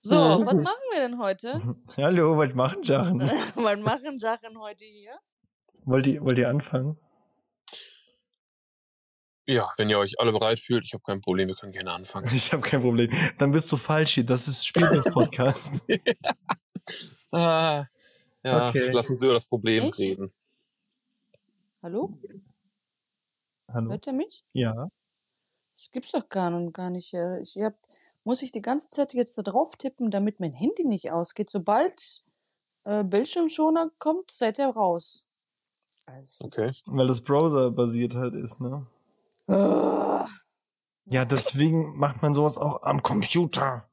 So, was machen wir denn heute? Hallo, was machen Sachen? was machen Sachen heute hier? Wollt ihr, wollt ihr anfangen? Ja, wenn ihr euch alle bereit fühlt, ich habe kein Problem, wir können gerne anfangen. Ich habe kein Problem. Dann bist du falsch hier. Das ist Spielsucht-Podcast. ah, ja, Okay. lass uns über das Problem Echt? reden. Hallo? Hallo? Hört ihr mich? Ja. Das gibt's doch gar nicht. Gar nicht. äh, Ich hab, muss ich die ganze Zeit jetzt da drauf tippen, damit mein Handy nicht ausgeht. Sobald äh, Bildschirmschoner kommt, seid ihr raus. Also, Okay. Weil das Browser-basiert halt ist, ne? Ah. Ja, deswegen macht man sowas auch am Computer.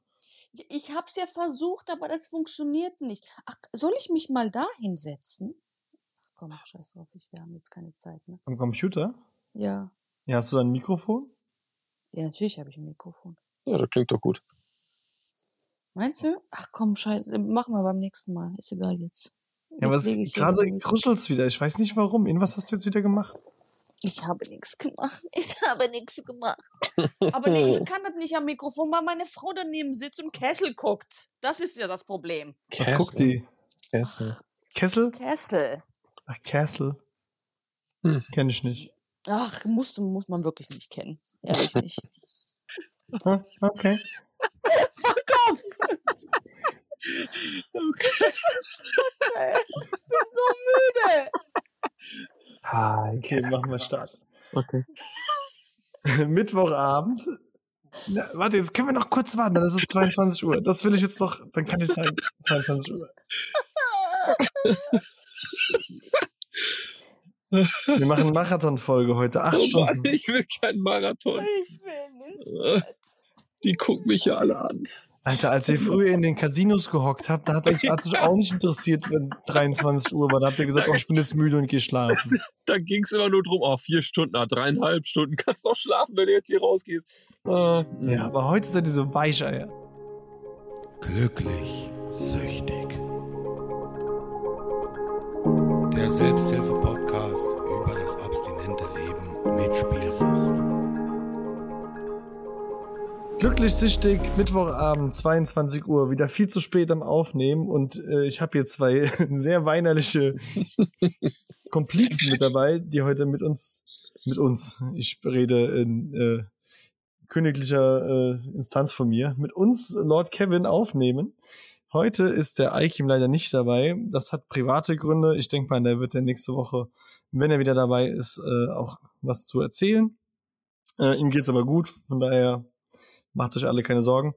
Ich hab's ja versucht, aber das funktioniert nicht. Ach, soll ich mich mal da hinsetzen? Ach komm, scheiß drauf, ich, wir haben jetzt keine Zeit, ne? Am Computer? Ja. Ja, hast du da ein Mikrofon? Ja, natürlich habe ich ein Mikrofon. Ja, das klingt doch gut. Meinst du? Ach komm, scheiße, machen wir beim nächsten Mal. Ist egal jetzt. Ja, aber Jetzt hier gerade kruschelt's wieder. Ich weiß nicht warum. Irgendwas hast du jetzt wieder gemacht. Ich habe nichts gemacht. Ich habe nichts gemacht. Aber nee, ich kann das nicht am Mikrofon, weil meine Frau daneben sitzt und Kessel guckt. Das ist ja das Problem. Was guckt die? Kessel. Kessel? Kessel. Ach, Castle. Hm. Kenn ich nicht. Ach, muss, muss man wirklich nicht kennen. Ehrlich nicht. Ah, okay. Fuck off! ich bin so müde. Okay, machen wir Start. Okay. Mittwochabend. Na, warte, jetzt können wir noch kurz warten, dann ist es 22 Uhr. Das will ich jetzt noch, dann kann ich sagen, 22 Uhr. Wir machen Marathon-Folge heute, acht Oh Mann, Stunden. ich will keinen Marathon. Ich will ins Äh, Die gucken mich ja alle an. Alter, als ihr früher in den Casinos gehockt habt, da hat euch, hat euch auch nicht interessiert, wenn 23 Uhr war. Da habt ihr gesagt, oh, ich bin jetzt müde und geh schlafen. Da ging es immer nur drum, oh, vier Stunden, ah, dreieinhalb Stunden, kannst doch schlafen, wenn du jetzt hier rausgehst. Äh, Ja, aber heute ihr so Weicheier. Glücklich süchtig. Der Selbsthilfe-Podcast mit Spielsucht. Glücklich süchtig, Mittwochabend, 22 Uhr, wieder viel zu spät am Aufnehmen und äh, ich habe hier zwei sehr weinerliche Komplizen mit dabei, die heute mit uns, mit uns, ich rede in äh, königlicher äh, Instanz von mir, mit uns Lord Kevin aufnehmen. Heute ist der Aikim leider nicht dabei. Das hat private Gründe. Ich denke mal, der wird der nächste Woche, wenn er wieder dabei ist, äh, auch was zu erzählen. Äh, ihm geht's aber gut, von daher Macht euch alle keine Sorgen.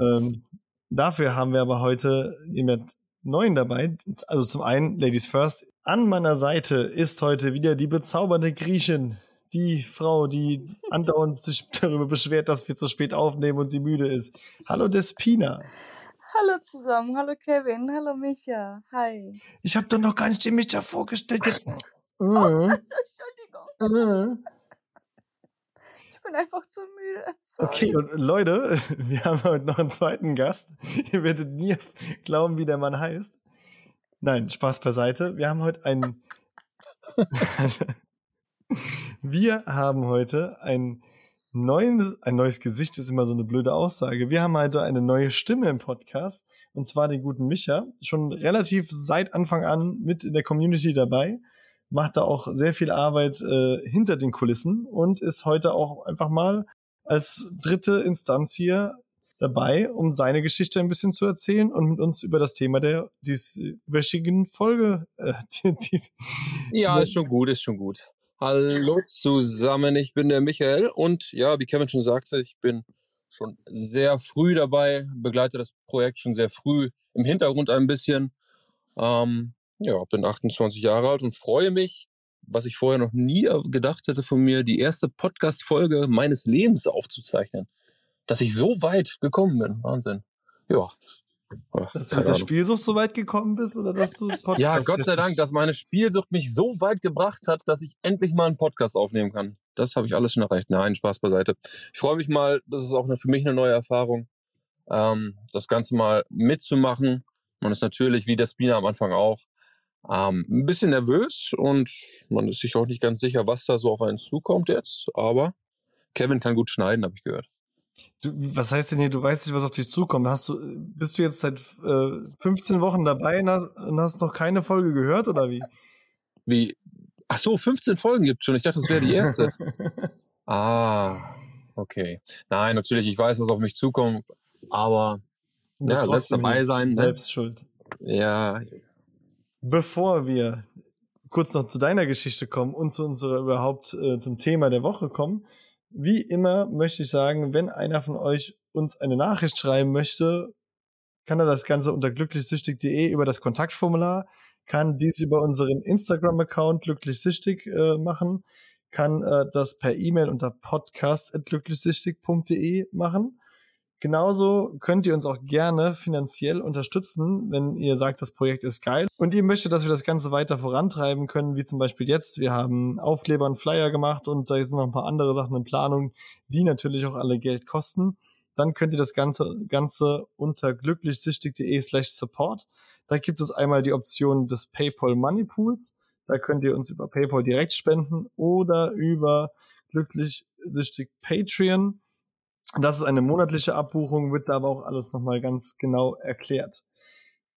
Ähm, dafür haben wir aber heute jemand Neuen dabei. Also zum einen, Ladies First, an meiner Seite ist heute wieder die bezaubernde Griechin. Die Frau, die andauernd sich darüber beschwert, dass wir zu spät aufnehmen und sie müde ist. Hallo Despina. Hallo zusammen, hallo Kevin, hallo Micha, hi. Ich habe doch noch gar nicht den Micha vorgestellt. Jetzt. Oh, Äh, Entschuldigung. Ich bin einfach zu müde. Sorry. Okay, und Leute, wir haben heute noch einen zweiten Gast. Ihr werdet nie glauben, wie der Mann heißt. Nein, Spaß beiseite. Wir haben heute einen. wir haben heute ein neues, ein neues Gesicht, ist immer so eine blöde Aussage. Wir haben heute eine neue Stimme im Podcast. Und zwar den guten Micha. Schon relativ seit Anfang an mit in der Community dabei. Macht da auch sehr viel Arbeit äh, hinter den Kulissen und ist heute auch einfach mal als dritte Instanz hier dabei, um seine Geschichte ein bisschen zu erzählen und mit uns über das Thema der dieswöchigen Folge. Äh, die, die, Ja, ist schon gut, ist schon gut. Hallo zusammen, ich bin der Michael und ja, wie Kevin schon sagte, ich bin schon sehr früh dabei, begleite das Projekt schon sehr früh im Hintergrund ein bisschen. Ähm, ja, bin 28 Jahre alt und freue mich, was ich vorher noch nie gedacht hätte von mir, die erste Podcast-Folge meines Lebens aufzuzeichnen. Dass ich so weit gekommen bin. Wahnsinn. Ja. Dass du mit der. Spielsucht so weit gekommen bist oder dass du Podcast Ja, Gott sei Dank, dass meine Spielsucht mich so weit gebracht hat, dass ich endlich mal einen Podcast aufnehmen kann. Das habe ich alles schon erreicht. Nein, Spaß beiseite. Ich freue mich mal, das ist auch eine, für mich eine neue Erfahrung, ähm, das Ganze mal mitzumachen. Man ist natürlich, wie der Spina am Anfang auch, ähm, ein bisschen nervös und man ist sich auch nicht ganz sicher, was da so auf einen zukommt jetzt. Aber Kevin kann gut schneiden, habe ich gehört. Du, was heißt denn hier, du weißt nicht, was auf dich zukommt? Hast du, bist du jetzt seit äh, 15 Wochen dabei und hast, und hast noch keine Folge gehört oder wie? Wie? Ach so, 15 Folgen gibt schon. Ich dachte, das wäre die erste. ah, okay. Nein, natürlich, ich weiß, was auf mich zukommt, aber ja, selbst dabei sein. Ne? Selbst schuld. Ja, Bevor wir kurz noch zu deiner Geschichte kommen und zu unserer überhaupt äh, zum Thema der Woche kommen, wie immer möchte ich sagen, wenn einer von euch uns eine Nachricht schreiben möchte, kann er das Ganze unter glücklichsüchtig.de über das Kontaktformular, kann dies über unseren Instagram-Account glücklichsüchtig äh, machen, kann äh, das per E-Mail unter podcast.glücklichsüchtig.de machen. Genauso könnt ihr uns auch gerne finanziell unterstützen, wenn ihr sagt, das Projekt ist geil und ihr möchtet, dass wir das Ganze weiter vorantreiben können, wie zum Beispiel jetzt. Wir haben Aufkleber und Flyer gemacht und da sind noch ein paar andere Sachen in Planung, die natürlich auch alle Geld kosten. Dann könnt ihr das Ganze, Ganze unter glücklichsüchtig.de slash support. Da gibt es einmal die Option des PayPal Money Pools. Da könnt ihr uns über PayPal direkt spenden oder über glücklichsüchtig Patreon. Das ist eine monatliche Abbuchung, wird da aber auch alles nochmal ganz genau erklärt.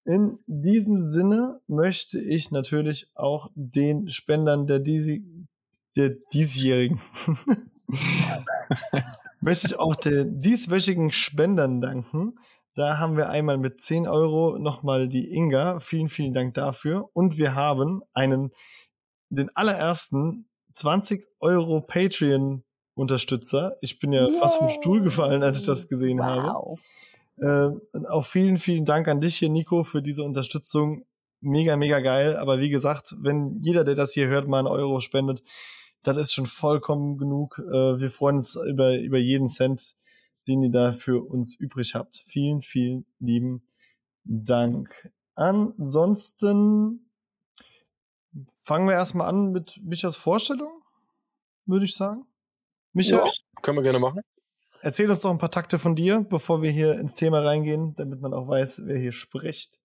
In diesem Sinne möchte ich natürlich auch den Spendern der, diesi der diesjährigen, möchte ich auch den dieswöchigen Spendern danken. Da haben wir einmal mit 10 Euro nochmal die Inga. Vielen, vielen Dank dafür. Und wir haben einen, den allerersten 20 Euro Patreon Unterstützer. Ich bin ja fast vom Stuhl gefallen, als ich das gesehen habe. Wow. Äh, und auch vielen, vielen Dank an dich hier, Nico, für diese Unterstützung. Mega, mega geil. Aber wie gesagt, wenn jeder, der das hier hört, mal einen Euro spendet, das ist schon vollkommen genug. Äh, wir freuen uns über, über jeden Cent, den ihr da für uns übrig habt. Vielen, vielen lieben Dank. Ansonsten fangen wir erstmal an mit Michas Vorstellung, würde ich sagen. Micha, Ja, können wir gerne machen. Erzähl uns doch ein paar Takte von dir, bevor wir hier ins Thema reingehen, damit man auch weiß, wer hier spricht.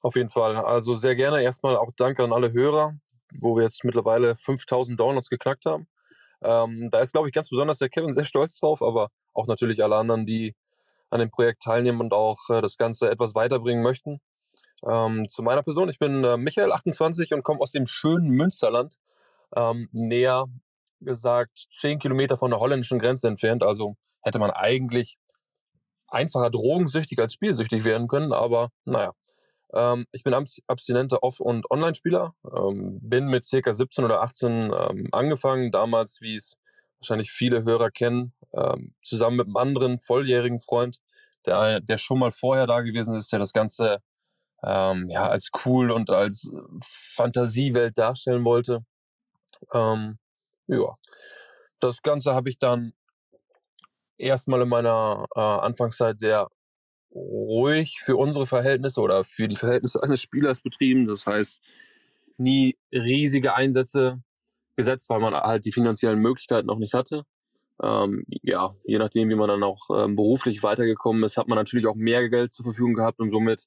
Auf jeden Fall. Also sehr gerne. Erstmal auch Danke an alle Hörer, wo wir jetzt mittlerweile 5000 Downloads geknackt haben. Ähm, da ist, glaube ich, ganz besonders der Kevin sehr stolz drauf, aber auch natürlich alle anderen, die an dem Projekt teilnehmen und auch äh, das Ganze etwas weiterbringen möchten. Ähm, zu meiner Person, ich bin äh, Michael, 28 und komme aus dem schönen Münsterland, ähm, näher gesagt 10 Kilometer von der holländischen Grenze entfernt. Also hätte man eigentlich einfacher drogensüchtig als spielsüchtig werden können, aber naja. Ähm, ich bin abs- abstinenter Off- und Online-Spieler, ähm, bin mit circa 17 oder 18 ähm, angefangen, damals, wie es wahrscheinlich viele Hörer kennen, ähm, zusammen mit einem anderen volljährigen Freund, der, der schon mal vorher da gewesen ist, der das Ganze ähm, ja, als cool und als Fantasiewelt darstellen wollte. Ähm, ja, das Ganze habe ich dann erstmal in meiner äh, Anfangszeit sehr ruhig für unsere Verhältnisse oder für die Verhältnisse eines Spielers betrieben. Das heißt, nie riesige Einsätze gesetzt, weil man halt die finanziellen Möglichkeiten noch nicht hatte. Ähm, ja, je nachdem, wie man dann auch ähm, beruflich weitergekommen ist, hat man natürlich auch mehr Geld zur Verfügung gehabt und somit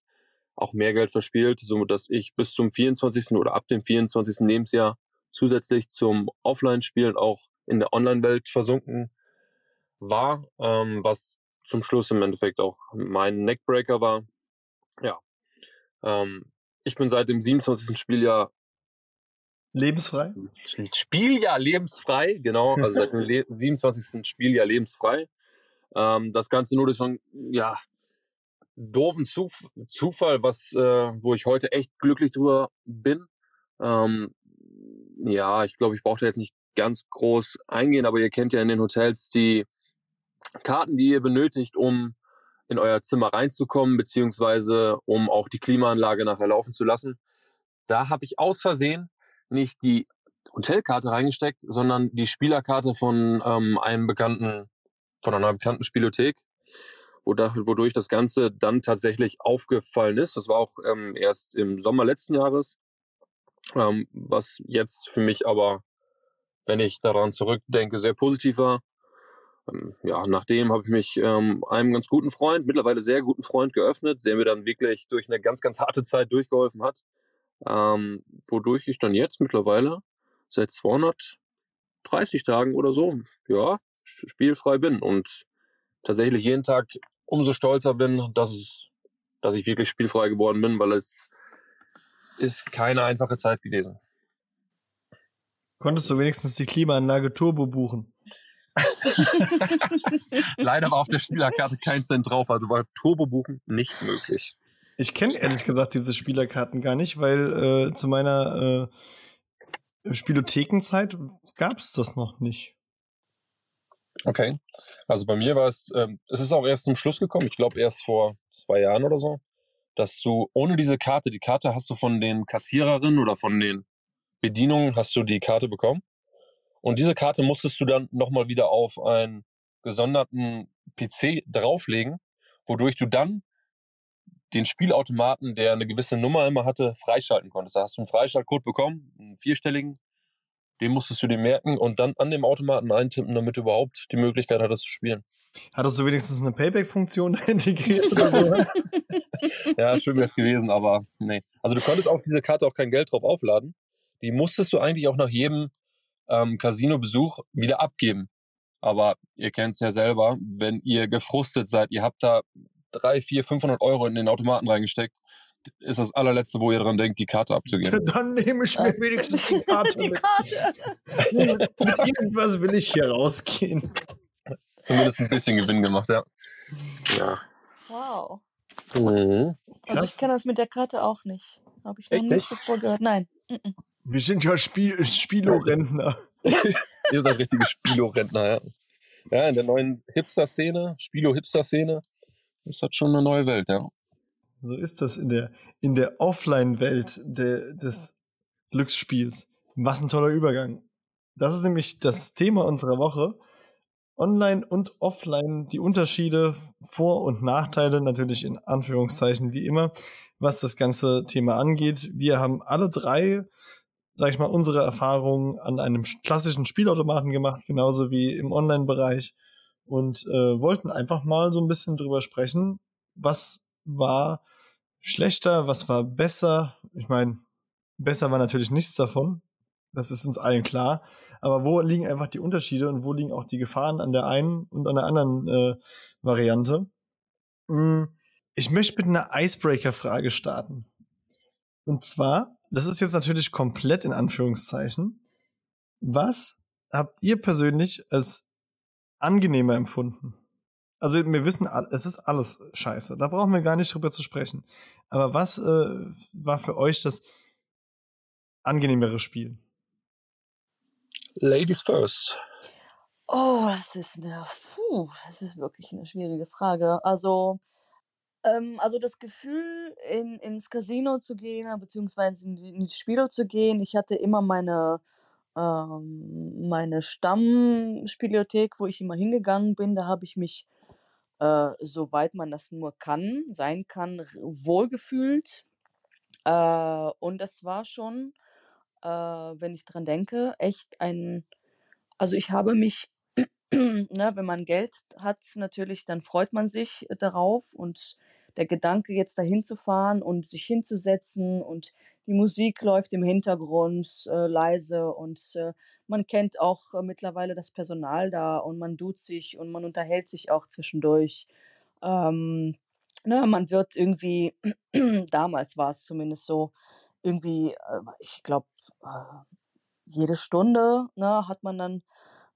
auch mehr Geld verspielt, somit dass ich bis zum 24. oder ab dem 24. Lebensjahr zusätzlich zum Offline-Spielen auch in der Online-Welt versunken war, ähm, was zum Schluss im Endeffekt auch mein Neckbreaker war. Ja, ähm, ich bin seit dem 27. Spieljahr Lebensfrei? Spieljahr lebensfrei, genau, also seit dem Le 27. Spieljahr lebensfrei. Ähm, das Ganze nur durch so einen, ja, doofen Zuf Zufall, was, äh, wo ich heute echt glücklich drüber bin. Ähm, ja, ich glaube, ich brauche da jetzt nicht ganz groß eingehen, aber ihr kennt ja in den Hotels die Karten, die ihr benötigt, um in euer Zimmer reinzukommen, beziehungsweise um auch die Klimaanlage nachher laufen zu lassen. Da habe ich aus Versehen nicht die Hotelkarte reingesteckt, sondern die Spielerkarte von ähm, einem bekannten, von einer bekannten Spielothek, wodurch, das Ganze dann tatsächlich aufgefallen ist. Das war auch ähm, erst im Sommer letzten Jahres, ähm, was jetzt für mich aber, wenn ich daran zurückdenke, sehr positiv war. Ähm, ja, nachdem habe ich mich ähm, einem ganz guten Freund, mittlerweile sehr guten Freund geöffnet, der mir dann wirklich durch eine ganz, ganz harte Zeit durchgeholfen hat ähm, wodurch ich dann jetzt mittlerweile seit 230 Tagen oder so, ja, spielfrei bin. Und tatsächlich jeden Tag umso stolzer bin, dass, es, dass ich wirklich spielfrei geworden bin, weil es ist keine einfache Zeit gewesen. Konntest du wenigstens die Klimaanlage Turbo buchen? Leider war auf der Spielerkarte kein Cent drauf, also war Turbo buchen nicht möglich. Ich kenne ehrlich gesagt diese Spielerkarten gar nicht, weil äh, zu meiner äh, Spielothekenzeit gab es das noch nicht. Okay. Also bei mir war es, ähm, es ist auch erst zum Schluss gekommen, ich glaube erst vor zwei Jahren oder so, dass du ohne diese Karte, die Karte hast du von den Kassiererinnen oder von den Bedienungen, hast du die Karte bekommen. Und diese Karte musstest du dann nochmal wieder auf einen gesonderten PC drauflegen, wodurch du dann den Spielautomaten, der eine gewisse Nummer immer hatte, freischalten konntest. Da hast du einen Freischaltcode bekommen, einen vierstelligen, den musstest du dir merken und dann an dem Automaten eintippen, damit du überhaupt die Möglichkeit hattest zu spielen. Hattest du wenigstens eine Payback-Funktion integriert oder sowas? ja, schön wäre es gewesen, aber nee. Also du konntest auf diese Karte auch kein Geld drauf aufladen. Die musstest du eigentlich auch nach jedem ähm, Casino-Besuch wieder abgeben. Aber ihr kennt es ja selber, wenn ihr gefrustet seid, ihr habt da drei, vier, 500 Euro in den Automaten reingesteckt, ist das allerletzte, wo ihr dran denkt, die Karte abzugeben. Dann nehme ich mir wenigstens die Karte Die mit. Karte. mit irgendwas will ich hier rausgehen. Zumindest ein bisschen Gewinn gemacht, ja. Ja. Wow. Mhm. Also ich kann das mit der Karte auch nicht. Habe ich noch Echt nicht zuvor gehört. Nein. Mhm. Wir sind ja Spiel Spielo-Rentner. Ihr seid richtige Spilo-Rentner, ja. Ja, in der neuen Hipster-Szene, Spilo-Hipster-Szene, ist das schon eine neue Welt, ja. So ist das in der, in der Offline-Welt de, des Glücksspiels. Was ein toller Übergang. Das ist nämlich das Thema unserer Woche. Online und offline, die Unterschiede, Vor- und Nachteile, natürlich in Anführungszeichen wie immer, was das ganze Thema angeht. Wir haben alle drei, sag ich mal, unsere Erfahrungen an einem klassischen Spielautomaten gemacht, genauso wie im Online-Bereich und äh, wollten einfach mal so ein bisschen drüber sprechen, was war schlechter, was war besser. Ich meine, besser war natürlich nichts davon. Das ist uns allen klar. Aber wo liegen einfach die Unterschiede und wo liegen auch die Gefahren an der einen und an der anderen äh, Variante? Mm, Ich möchte mit einer Icebreaker-Frage starten. Und zwar, das ist jetzt natürlich komplett in Anführungszeichen. Was habt ihr persönlich als angenehmer empfunden? Also wir wissen, es ist alles scheiße. Da brauchen wir gar nicht drüber zu sprechen. Aber was äh, war für euch das angenehmere Spiel? Ladies first. Oh, das ist eine, puh, das ist wirklich eine schwierige Frage. Also, ähm, also das Gefühl, in, ins Casino zu gehen, äh, beziehungsweise in die, in die Spiele zu gehen, ich hatte immer meine, ähm, meine Stammspielothek, wo ich immer hingegangen bin. Da habe ich mich, äh, soweit man das nur kann, sein kann, wohlgefühlt. Äh, und das war schon, äh, wenn ich dran denke, echt ein, also ich habe mich, ne, wenn man Geld hat, natürlich, dann freut man sich darauf und der Gedanke, jetzt dahin zu fahren und sich hinzusetzen und die Musik läuft im Hintergrund äh, leise und äh, man kennt auch äh, mittlerweile das Personal da und man duzt sich und man unterhält sich auch zwischendurch. Ähm, ne, man wird irgendwie, damals war es zumindest so, irgendwie, äh, ich glaube, äh, jede Stunde ne, hat man dann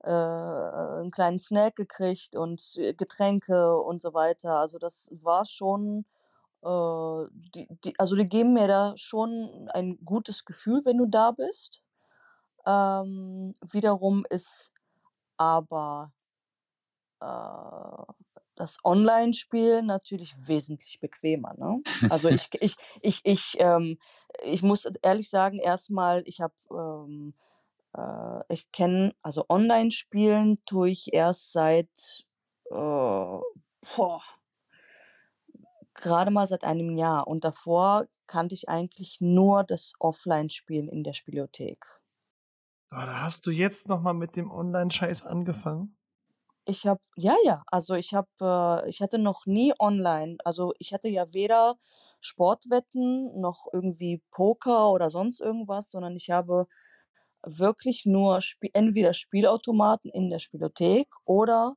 äh, einen kleinen Snack gekriegt und äh, Getränke und so weiter. Also das war schon, äh, die, die, also die geben mir da schon ein gutes Gefühl, wenn du da bist. Ähm, wiederum ist aber äh, das Online-Spiel natürlich wesentlich bequemer. Ne? Also ich, ich, ich, ich, ähm, ich muss ehrlich sagen, erstmal, ich habe, ähm, äh, ich kenne, also Online-Spielen tue ich erst seit, äh, boah, gerade mal seit einem Jahr. Und davor kannte ich eigentlich nur das Offline-Spielen in der Spielothek. Oh, da hast du jetzt noch mal mit dem Online-Scheiß angefangen? Ich habe, ja, ja, also ich habe, äh, ich hatte noch nie online, also ich hatte ja weder Sportwetten noch irgendwie Poker oder sonst irgendwas, sondern ich habe wirklich nur Spie entweder Spielautomaten in der Spielothek oder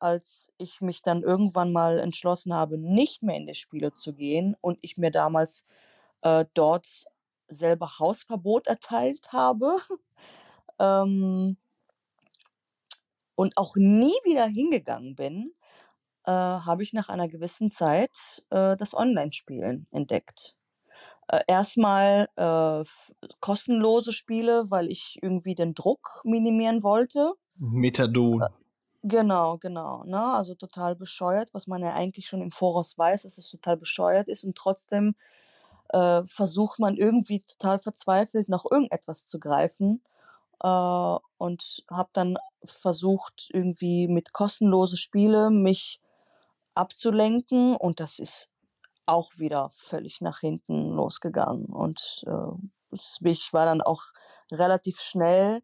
als ich mich dann irgendwann mal entschlossen habe, nicht mehr in die Spiele zu gehen und ich mir damals äh, dort selber Hausverbot erteilt habe ähm, und auch nie wieder hingegangen bin, äh, habe ich nach einer gewissen Zeit äh, das Online-Spielen entdeckt. Äh, erstmal äh, kostenlose Spiele, weil ich irgendwie den Druck minimieren wollte. Methadon. Genau, genau. Ne? Also total bescheuert, was man ja eigentlich schon im Voraus weiß, dass es total bescheuert ist und trotzdem äh, versucht man irgendwie total verzweifelt nach irgendetwas zu greifen äh, und habe dann versucht, irgendwie mit kostenlose Spiele mich abzulenken und das ist auch wieder völlig nach hinten losgegangen. Und äh, ich war dann auch relativ schnell,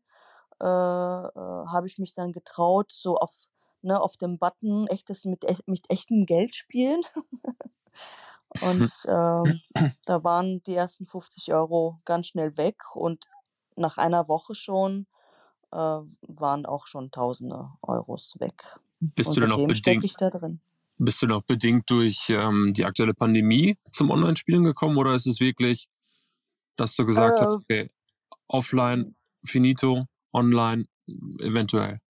äh, äh, habe ich mich dann getraut, so auf, ne, auf dem Button echtes mit, mit echtem Geld spielen. und äh, da waren die ersten 50 Euro ganz schnell weg und nach einer Woche schon äh, waren auch schon Tausende Euros weg. Bist und du denn auch bedingt, ich da drin. Bist du noch bedingt durch ähm, die aktuelle Pandemie zum Online-Spielen gekommen oder ist es wirklich, dass du gesagt äh, hast, okay, offline, finito, online, eventuell?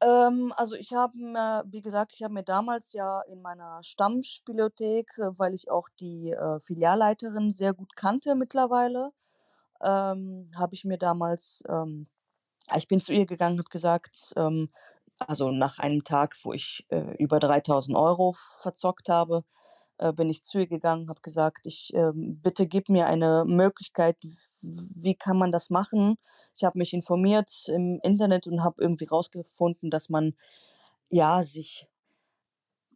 Ähm, also ich habe mir, wie gesagt, ich habe mir damals ja in meiner Stammspielothek, äh, weil ich auch die äh, Filialleiterin sehr gut kannte mittlerweile, ähm, habe ich mir damals, ähm, ich bin zu ihr gegangen, habe gesagt, ähm, also nach einem Tag, wo ich äh, über 3000 Euro verzockt habe, äh, bin ich zu ihr gegangen, habe gesagt, ich äh, bitte gib mir eine Möglichkeit, wie kann man das machen? Ich habe mich informiert im Internet und habe irgendwie rausgefunden, dass man ja sich,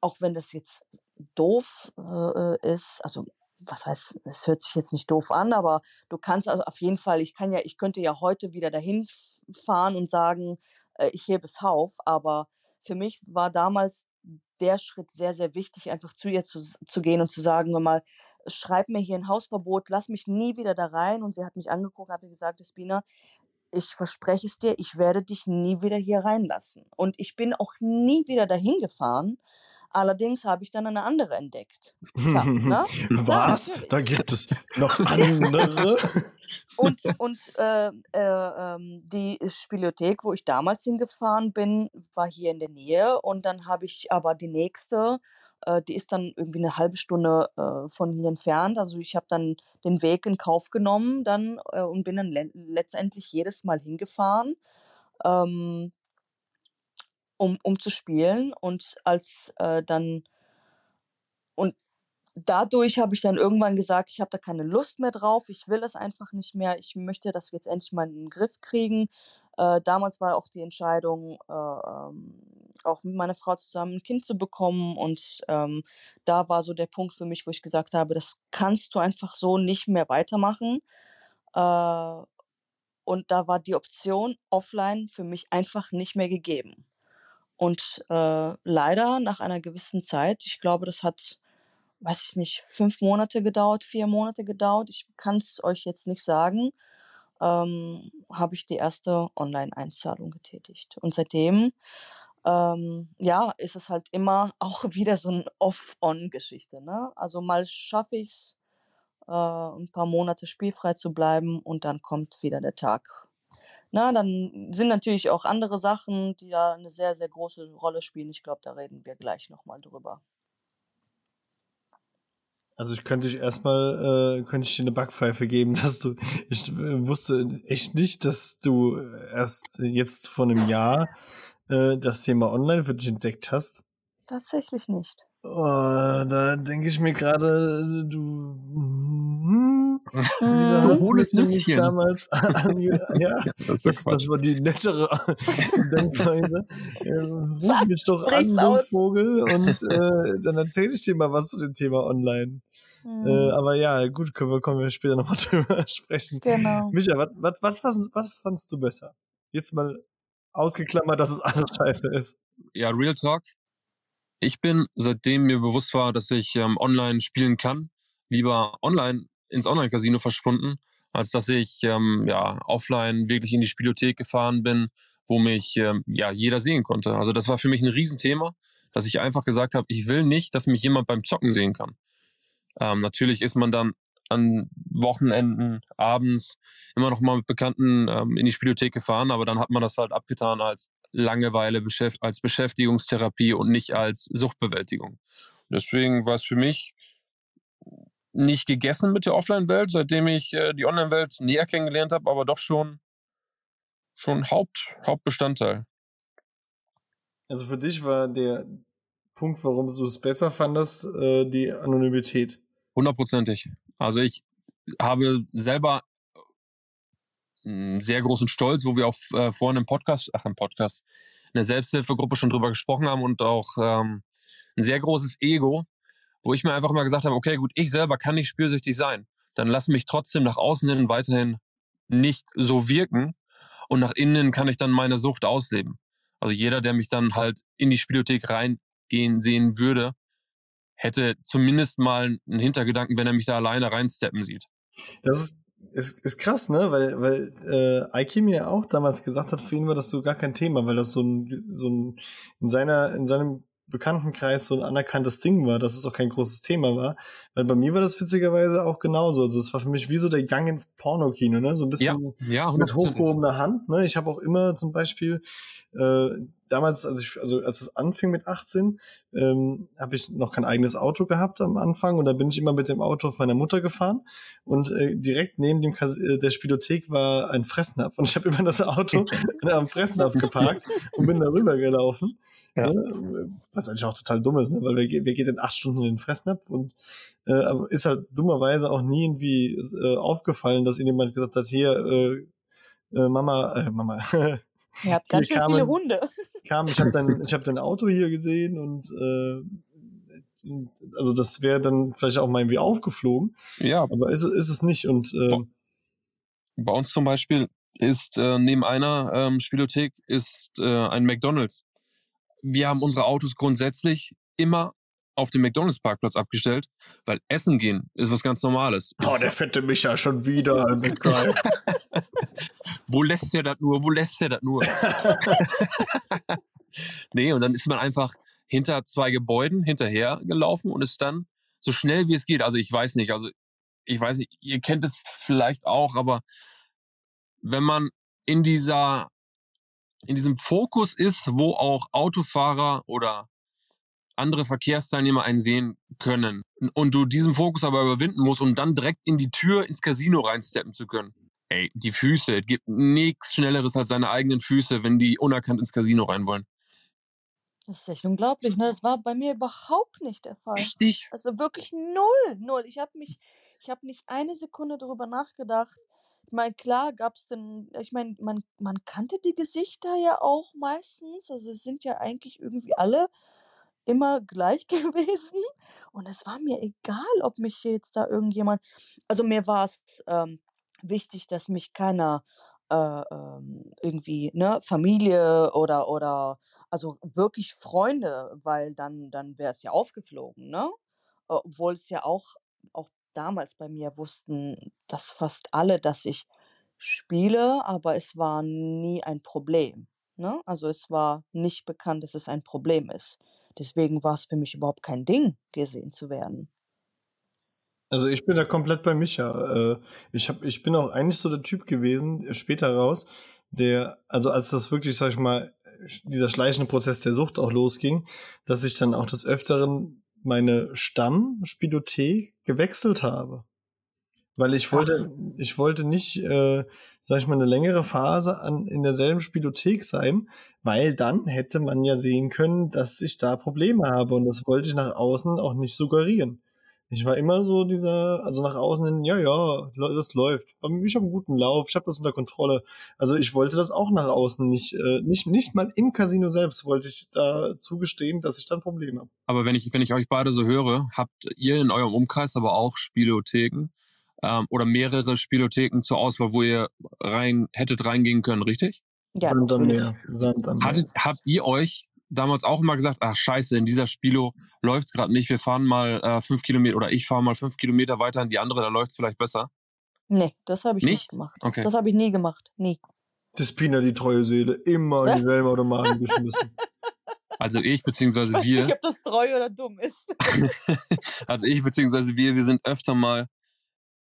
auch wenn das jetzt doof äh, ist, also was heißt, es hört sich jetzt nicht doof an, aber du kannst also auf jeden Fall, ich kann ja, ich könnte ja heute wieder dahin fahren und sagen, äh, ich hebe es auf. Aber für mich war damals der Schritt sehr, sehr wichtig, einfach zu ihr zu, zu gehen und zu sagen, mal, schreib mir hier ein Hausverbot, lass mich nie wieder da rein. Und sie hat mich angeguckt, habe gesagt, Espina, ich verspreche es dir, ich werde dich nie wieder hier reinlassen. Und ich bin auch nie wieder dahin gefahren, Allerdings habe ich dann eine andere entdeckt. Ja, ne? Was? Ja, da gibt es noch andere? und und äh, äh, ähm, die Spielothek, wo ich damals hingefahren bin, war hier in der Nähe. Und dann habe ich aber die nächste, äh, die ist dann irgendwie eine halbe Stunde äh, von hier entfernt. Also ich habe dann den Weg in Kauf genommen dann äh, und bin dann le letztendlich jedes Mal hingefahren. Ähm, um, um zu spielen. Und als äh, dann und dadurch habe ich dann irgendwann gesagt, ich habe da keine Lust mehr drauf, ich will es einfach nicht mehr, ich möchte das jetzt endlich mal in den Griff kriegen. Äh, damals war auch die Entscheidung, äh, ähm, auch mit meiner Frau zusammen ein Kind zu bekommen. Und ähm, da war so der Punkt für mich, wo ich gesagt habe, das kannst du einfach so nicht mehr weitermachen. Äh, und da war die Option offline für mich einfach nicht mehr gegeben. Und äh, leider nach einer gewissen Zeit, ich glaube, das hat, weiß ich nicht, fünf Monate gedauert, vier Monate gedauert, ich kann es euch jetzt nicht sagen, ähm, habe ich die erste Online-Einzahlung getätigt. Und seitdem, ähm, ja, ist es halt immer auch wieder so eine Off-On-Geschichte. Ne? Also mal schaffe ich es, äh, ein paar Monate spielfrei zu bleiben und dann kommt wieder der Tag, na, dann sind natürlich auch andere Sachen, die da eine sehr, sehr große Rolle spielen. Ich glaube, da reden wir gleich nochmal drüber. Also ich könnte dich erstmal, äh, könnte ich dir eine Backpfeife geben, dass du, ich äh, wusste echt nicht, dass du erst jetzt vor einem Jahr äh, das Thema Online für dich entdeckt hast. Tatsächlich nicht. Oh, da denke ich mir gerade, du hm, da hast du mich damals an, ja, das, das, das, war die nettere Denkweise. Äh, ruf mich doch an, du Vogel, und äh, dann erzähle ich dir mal was zu dem Thema online. Mhm. Äh, aber ja, gut, können wir, können wir später nochmal drüber sprechen. Genau. Micha, was, was, was, was fandst du besser? Jetzt mal ausgeklammert, dass es alles scheiße ist. Ja, Real Talk. Ich bin, seitdem mir bewusst war, dass ich ähm, online spielen kann, lieber online ins Online-Casino verschwunden, als dass ich ähm, ja, offline wirklich in die Spielothek gefahren bin, wo mich ähm, ja, jeder sehen konnte. Also das war für mich ein Riesenthema. dass ich einfach gesagt habe, ich will nicht, dass mich jemand beim Zocken sehen kann. Ähm, natürlich ist man dann an Wochenenden, abends immer noch mal mit Bekannten ähm, in die Spielothek gefahren, aber dann hat man das halt abgetan als Langeweile, als Beschäftigungstherapie und nicht als Suchtbewältigung. Deswegen war es für mich nicht gegessen mit der Offline-Welt, seitdem ich äh, die Online-Welt näher kennengelernt habe, aber doch schon, schon Haupt, Hauptbestandteil. Also für dich war der Punkt, warum du es besser fandest, äh, die Anonymität. Hundertprozentig. Also ich habe selber einen sehr großen Stolz, wo wir auch äh, vorhin im Podcast, ach im Podcast, in der Selbsthilfegruppe schon drüber gesprochen haben und auch ähm, ein sehr großes Ego, wo ich mir einfach mal gesagt habe, okay, gut, ich selber kann nicht spürsüchtig sein. Dann lass mich trotzdem nach außen hin weiterhin nicht so wirken und nach innen kann ich dann meine Sucht ausleben. Also jeder, der mich dann halt in die Spielothek reingehen sehen würde, hätte zumindest mal einen Hintergedanken, wenn er mich da alleine reinsteppen sieht. Das ist, ist, ist krass, ne? Weil, weil äh, Aiki mir auch damals gesagt hat, für ihn war das so gar kein Thema, weil das so ein, so ein in seiner, in seinem Bekanntenkreis so ein anerkanntes Ding war, dass es auch kein großes Thema war. Weil bei mir war das witzigerweise auch genauso. Also es war für mich wie so der Gang ins Pornokino, ne? So ein bisschen ja, ja, mit hochgehobener Hand. Ne? Ich habe auch immer zum Beispiel äh, damals, als ich, also als es anfing mit 18, ähm, habe ich noch kein eigenes Auto gehabt am Anfang und da bin ich immer mit dem Auto von meiner Mutter gefahren und äh, direkt neben dem Kas äh, der Spielothek war ein Fressnapf und ich habe immer das Auto am Fressnapf geparkt und bin da rüber gelaufen. Ja. Ne? Was eigentlich auch total dumm ist, ne? weil wir, wir gehen in acht Stunden in den Fressnapf und äh, aber ist halt dummerweise auch nie irgendwie äh, aufgefallen, dass ihnen jemand gesagt hat, hier, äh, äh, Mama, äh, Mama, Ihr habt ganz schön kamen, viele Hunde. Kam, ich habe dein, ich hab dein Auto hier gesehen und äh, also das wäre dann vielleicht auch mal irgendwie aufgeflogen. Ja. Aber ist, ist es nicht. Und äh, bei uns zum Beispiel ist äh, neben einer ähm, Spielothek ist äh, ein McDonalds. Wir haben unsere Autos grundsätzlich immer auf dem McDonalds-Parkplatz abgestellt, weil Essen gehen ist was ganz Normales. Oh, der fette Micha schon wieder. wo lässt er das nur? Wo lässt er das nur? nee, und dann ist man einfach hinter zwei Gebäuden hinterher gelaufen und ist dann so schnell wie es geht. Also ich weiß nicht, also ich weiß nicht, ihr kennt es vielleicht auch, aber wenn man in dieser in diesem Fokus ist, wo auch Autofahrer oder andere Verkehrsteilnehmer einen sehen können und du diesen Fokus aber überwinden musst, um dann direkt in die Tür ins Casino reinsteppen zu können. Ey, die Füße, es gibt nichts Schnelleres als seine eigenen Füße, wenn die unerkannt ins Casino rein wollen. Das ist echt unglaublich, ne? Das war bei mir überhaupt nicht der Fall. Nicht? Also wirklich null, null. Ich habe mich, ich habe nicht eine Sekunde darüber nachgedacht. Ich meine, klar gab es denn, ich meine, man, man kannte die Gesichter ja auch meistens. Also es sind ja eigentlich irgendwie alle immer gleich gewesen. Und es war mir egal, ob mich jetzt da irgendjemand. Also mir war es ähm, wichtig, dass mich keiner äh, ähm, irgendwie, ne, Familie oder oder also wirklich Freunde, weil dann, dann wäre es ja aufgeflogen, ne? Obwohl es ja auch, auch damals bei mir wussten, dass fast alle, dass ich spiele, aber es war nie ein Problem. Ne? Also es war nicht bekannt, dass es ein Problem ist. Deswegen war es für mich überhaupt kein Ding, gesehen zu werden. Also ich bin da komplett bei Micha. Äh, ich, hab, ich bin auch eigentlich so der Typ gewesen, äh, später raus, der, also als das wirklich, sag ich mal, dieser schleichende Prozess der Sucht auch losging, dass ich dann auch des Öfteren meine Stammspielothek gewechselt habe. Weil ich wollte, Ach. ich wollte nicht, äh, sag ich mal, eine längere Phase an, in derselben Spielothek sein, weil dann hätte man ja sehen können, dass ich da Probleme habe und das wollte ich nach außen auch nicht suggerieren. Ich war immer so dieser, also nach außen hin, ja, ja, das läuft. Ich habe einen guten Lauf, ich habe das unter Kontrolle. Also ich wollte das auch nach außen nicht, äh, nicht, nicht mal im Casino selbst wollte ich da zugestehen, dass ich dann Probleme habe. Aber wenn ich, wenn ich euch beide so höre, habt ihr in eurem Umkreis aber auch Spielotheken ähm, oder mehrere Spielotheken zur Auswahl, wo ihr rein hättet reingehen können, richtig? Ja, Sand am Meer. Sand am Meer. Hattet, habt ihr euch damals auch immer gesagt, ach scheiße, in dieser Spielo läuft es gerade nicht, wir fahren mal äh, fünf Kilometer oder ich fahre mal fünf Kilometer weiter in die andere, da läuft es vielleicht besser? Nee, das habe ich nicht, nicht gemacht. Okay. Das habe ich nie gemacht. Nie. Das Pina, die treue Seele, immer in die Wellenautomaten geschmissen. Also ich Ich beziehungsweise weiß nicht, wir, ob das treu oder dumm ist. also ich beziehungsweise wir, wir sind öfter mal,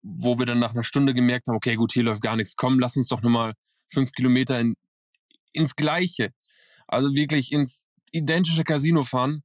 wo wir dann nach einer Stunde gemerkt haben, okay, gut, hier läuft gar nichts. Komm, lass uns doch nochmal fünf Kilometer in, ins Gleiche. Also wirklich ins identische Casino fahren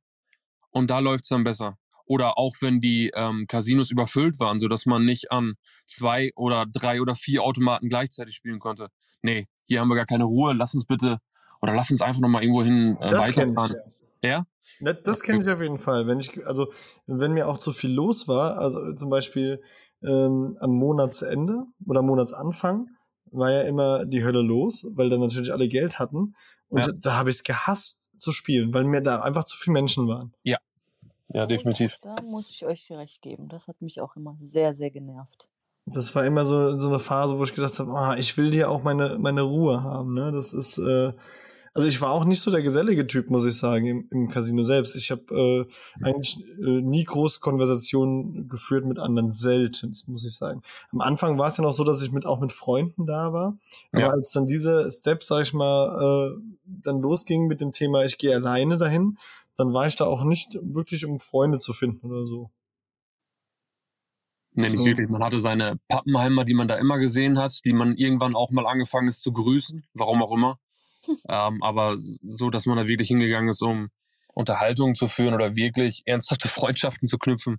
und da läuft's dann besser. Oder auch wenn die ähm, Casinos überfüllt waren, sodass man nicht an zwei oder drei oder vier Automaten gleichzeitig spielen konnte. Nee, hier haben wir gar keine Ruhe. Lass uns bitte, oder lass uns einfach nochmal irgendwo hin äh, Das kenn ich, weiterfahren. Ja? Ne, Das kenne ich auf jeden Fall. Wenn ich, also, wenn mir auch zu viel los war, also zum Beispiel ähm, am Monatsende oder Monatsanfang, war ja immer die Hölle los, weil dann natürlich alle Geld hatten. Und Ja. da habe ich es gehasst zu spielen, weil mir da einfach zu viele Menschen waren. Ja, definitiv. Da muss ich euch recht geben. Das hat mich auch immer sehr, sehr genervt. Das war immer so, so eine Phase, wo ich gedacht habe, ah, ich will hier auch meine, meine Ruhe haben. Ne? Das ist, äh, also ich war auch nicht so der gesellige Typ, muss ich sagen, im, im Casino selbst. Ich habe äh, eigentlich äh, nie groß Konversationen geführt mit anderen, selten, muss ich sagen. Am Anfang war es ja noch so, dass ich mit auch mit Freunden da war. Aber Ja. als dann diese Step, sag ich mal, äh, dann losging mit dem Thema, ich gehe alleine dahin, dann war ich da auch nicht wirklich, um Freunde zu finden oder so. Nee, nicht So. wirklich. Man hatte seine Pappenheimer, die man da immer gesehen hat, die man irgendwann auch mal angefangen ist zu grüßen, warum auch immer. Ähm, aber so, dass man da wirklich hingegangen ist, um Unterhaltungen zu führen oder wirklich ernsthafte Freundschaften zu knüpfen,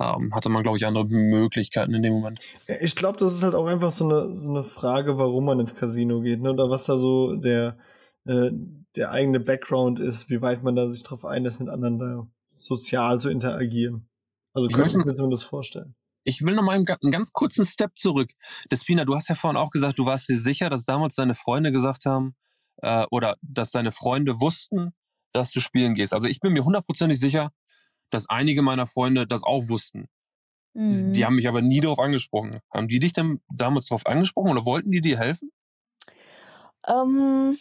ähm, hatte man, glaube ich, andere Möglichkeiten in dem Moment. Ja, Ich glaube, das ist halt auch einfach so eine, so eine Frage, warum man ins Casino geht, ne? Oder was da so der, äh, der eigene Background ist, wie weit man da sich drauf einlässt, mit anderen da sozial zu interagieren. Also Ich könnte ich mir zumindest vorstellen. Ich will noch mal einen, einen ganz kurzen Step zurück. Despina, du hast ja vorhin auch gesagt, du warst dir sicher, dass damals deine Freunde gesagt haben, äh, oder dass deine Freunde wussten, dass du spielen gehst. Also ich bin mir hundertprozentig sicher, dass einige meiner Freunde das auch wussten. Mhm. Die haben mich aber nie darauf angesprochen. Haben die dich denn damals darauf angesprochen oder wollten die dir helfen? Ähm,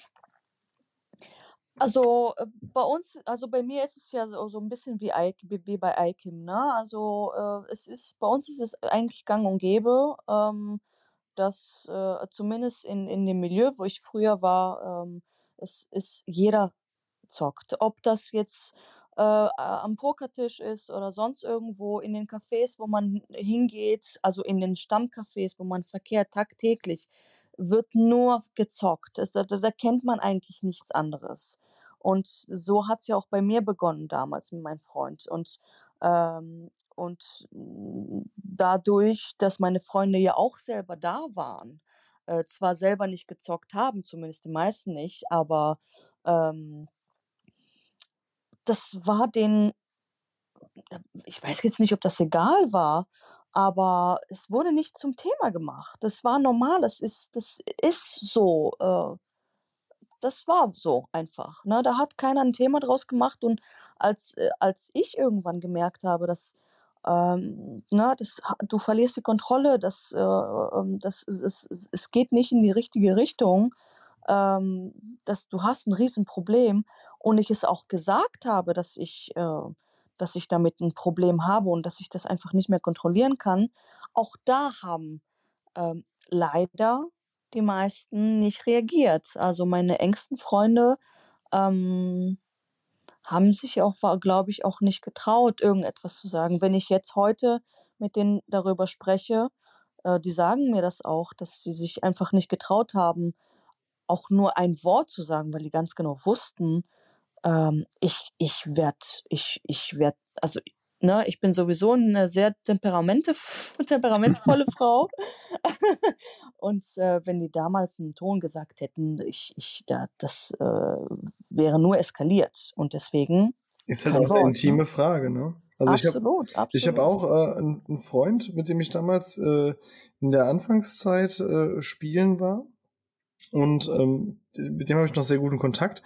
also äh, bei uns, also bei mir ist es ja so, so ein bisschen wie, wie bei IKIM, ne? Also äh, es ist, bei uns ist es eigentlich gang und gäbe, ähm, dass äh, zumindest in, in dem Milieu, wo ich früher war, ähm, es ist jeder zockt. Ob das jetzt äh, am Pokertisch ist oder sonst irgendwo in den Cafés, wo man hingeht, also in den Stammcafés, wo man verkehrt tagtäglich, wird nur gezockt. Das, da, da kennt man eigentlich nichts anderes. Und so hat es ja auch bei mir begonnen damals mit meinem Freund. Und, ähm, und dadurch, dass meine Freunde ja auch selber da waren, äh, zwar selber nicht gezockt haben, zumindest die meisten nicht, aber ähm, das war den, ich weiß jetzt nicht, ob das egal war, aber es wurde nicht zum Thema gemacht. Das war normal, das ist, das ist so. Äh, das war so einfach. Ne? Da hat keiner ein Thema draus gemacht. Und als, äh, als ich irgendwann gemerkt habe, dass ähm, ne, das, du verlierst die Kontrolle, das, äh, ähm, das, es, es, es geht nicht in die richtige Richtung, ähm, dass du hast ein Riesenproblem und ich es auch gesagt habe, dass ich, äh, dass ich damit ein Problem habe und dass ich das einfach nicht mehr kontrollieren kann, auch da haben ähm, leider die meisten nicht reagiert. Also meine engsten Freunde ähm, haben sich auch, glaube ich, auch nicht getraut, irgendetwas zu sagen. Wenn ich jetzt heute mit denen darüber spreche, äh, die sagen mir das auch, dass sie sich einfach nicht getraut haben, auch nur ein Wort zu sagen, weil die ganz genau wussten, ähm, ich, ich werde, ich, ich werde, also, ne, ich bin sowieso eine sehr temperamente, temperamentvolle Frau. Und äh, wenn die damals einen Ton gesagt hätten, ich, ich, da, das äh, wäre nur eskaliert. Und deswegen, Ist halt auch eine ne? intime Frage, ne? Also ich habe absolut, absolut. Ich habe auch äh, einen einen Freund, mit dem ich damals äh, in der Anfangszeit äh, spielen war. Und ähm, mit dem habe ich noch sehr guten Kontakt.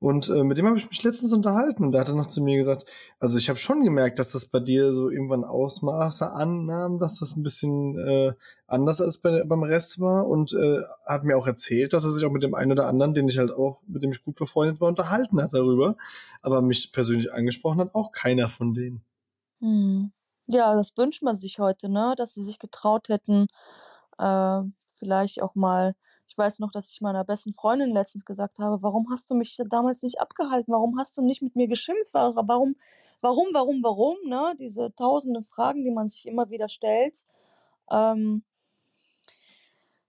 Und äh, mit dem habe ich mich letztens unterhalten und da hat er noch zu mir gesagt, also ich habe schon gemerkt, dass das bei dir so irgendwann Ausmaße annahm, dass das ein bisschen äh, anders als bei, beim Rest war und äh, hat mir auch erzählt, dass er sich auch mit dem einen oder anderen, den ich halt auch, mit dem ich gut befreundet war, unterhalten hat darüber. Aber mich persönlich angesprochen hat auch keiner von denen. Hm. Ja, das wünscht man sich heute, ne? Dass sie sich getraut hätten, äh, vielleicht auch mal weiß noch, dass ich meiner besten Freundin letztens gesagt habe, warum hast du mich da damals nicht abgehalten? Warum hast du nicht mit mir geschimpft? Wa- Warum, warum, warum, warum? Ne? Diese tausenden Fragen, die man sich immer wieder stellt. Ähm,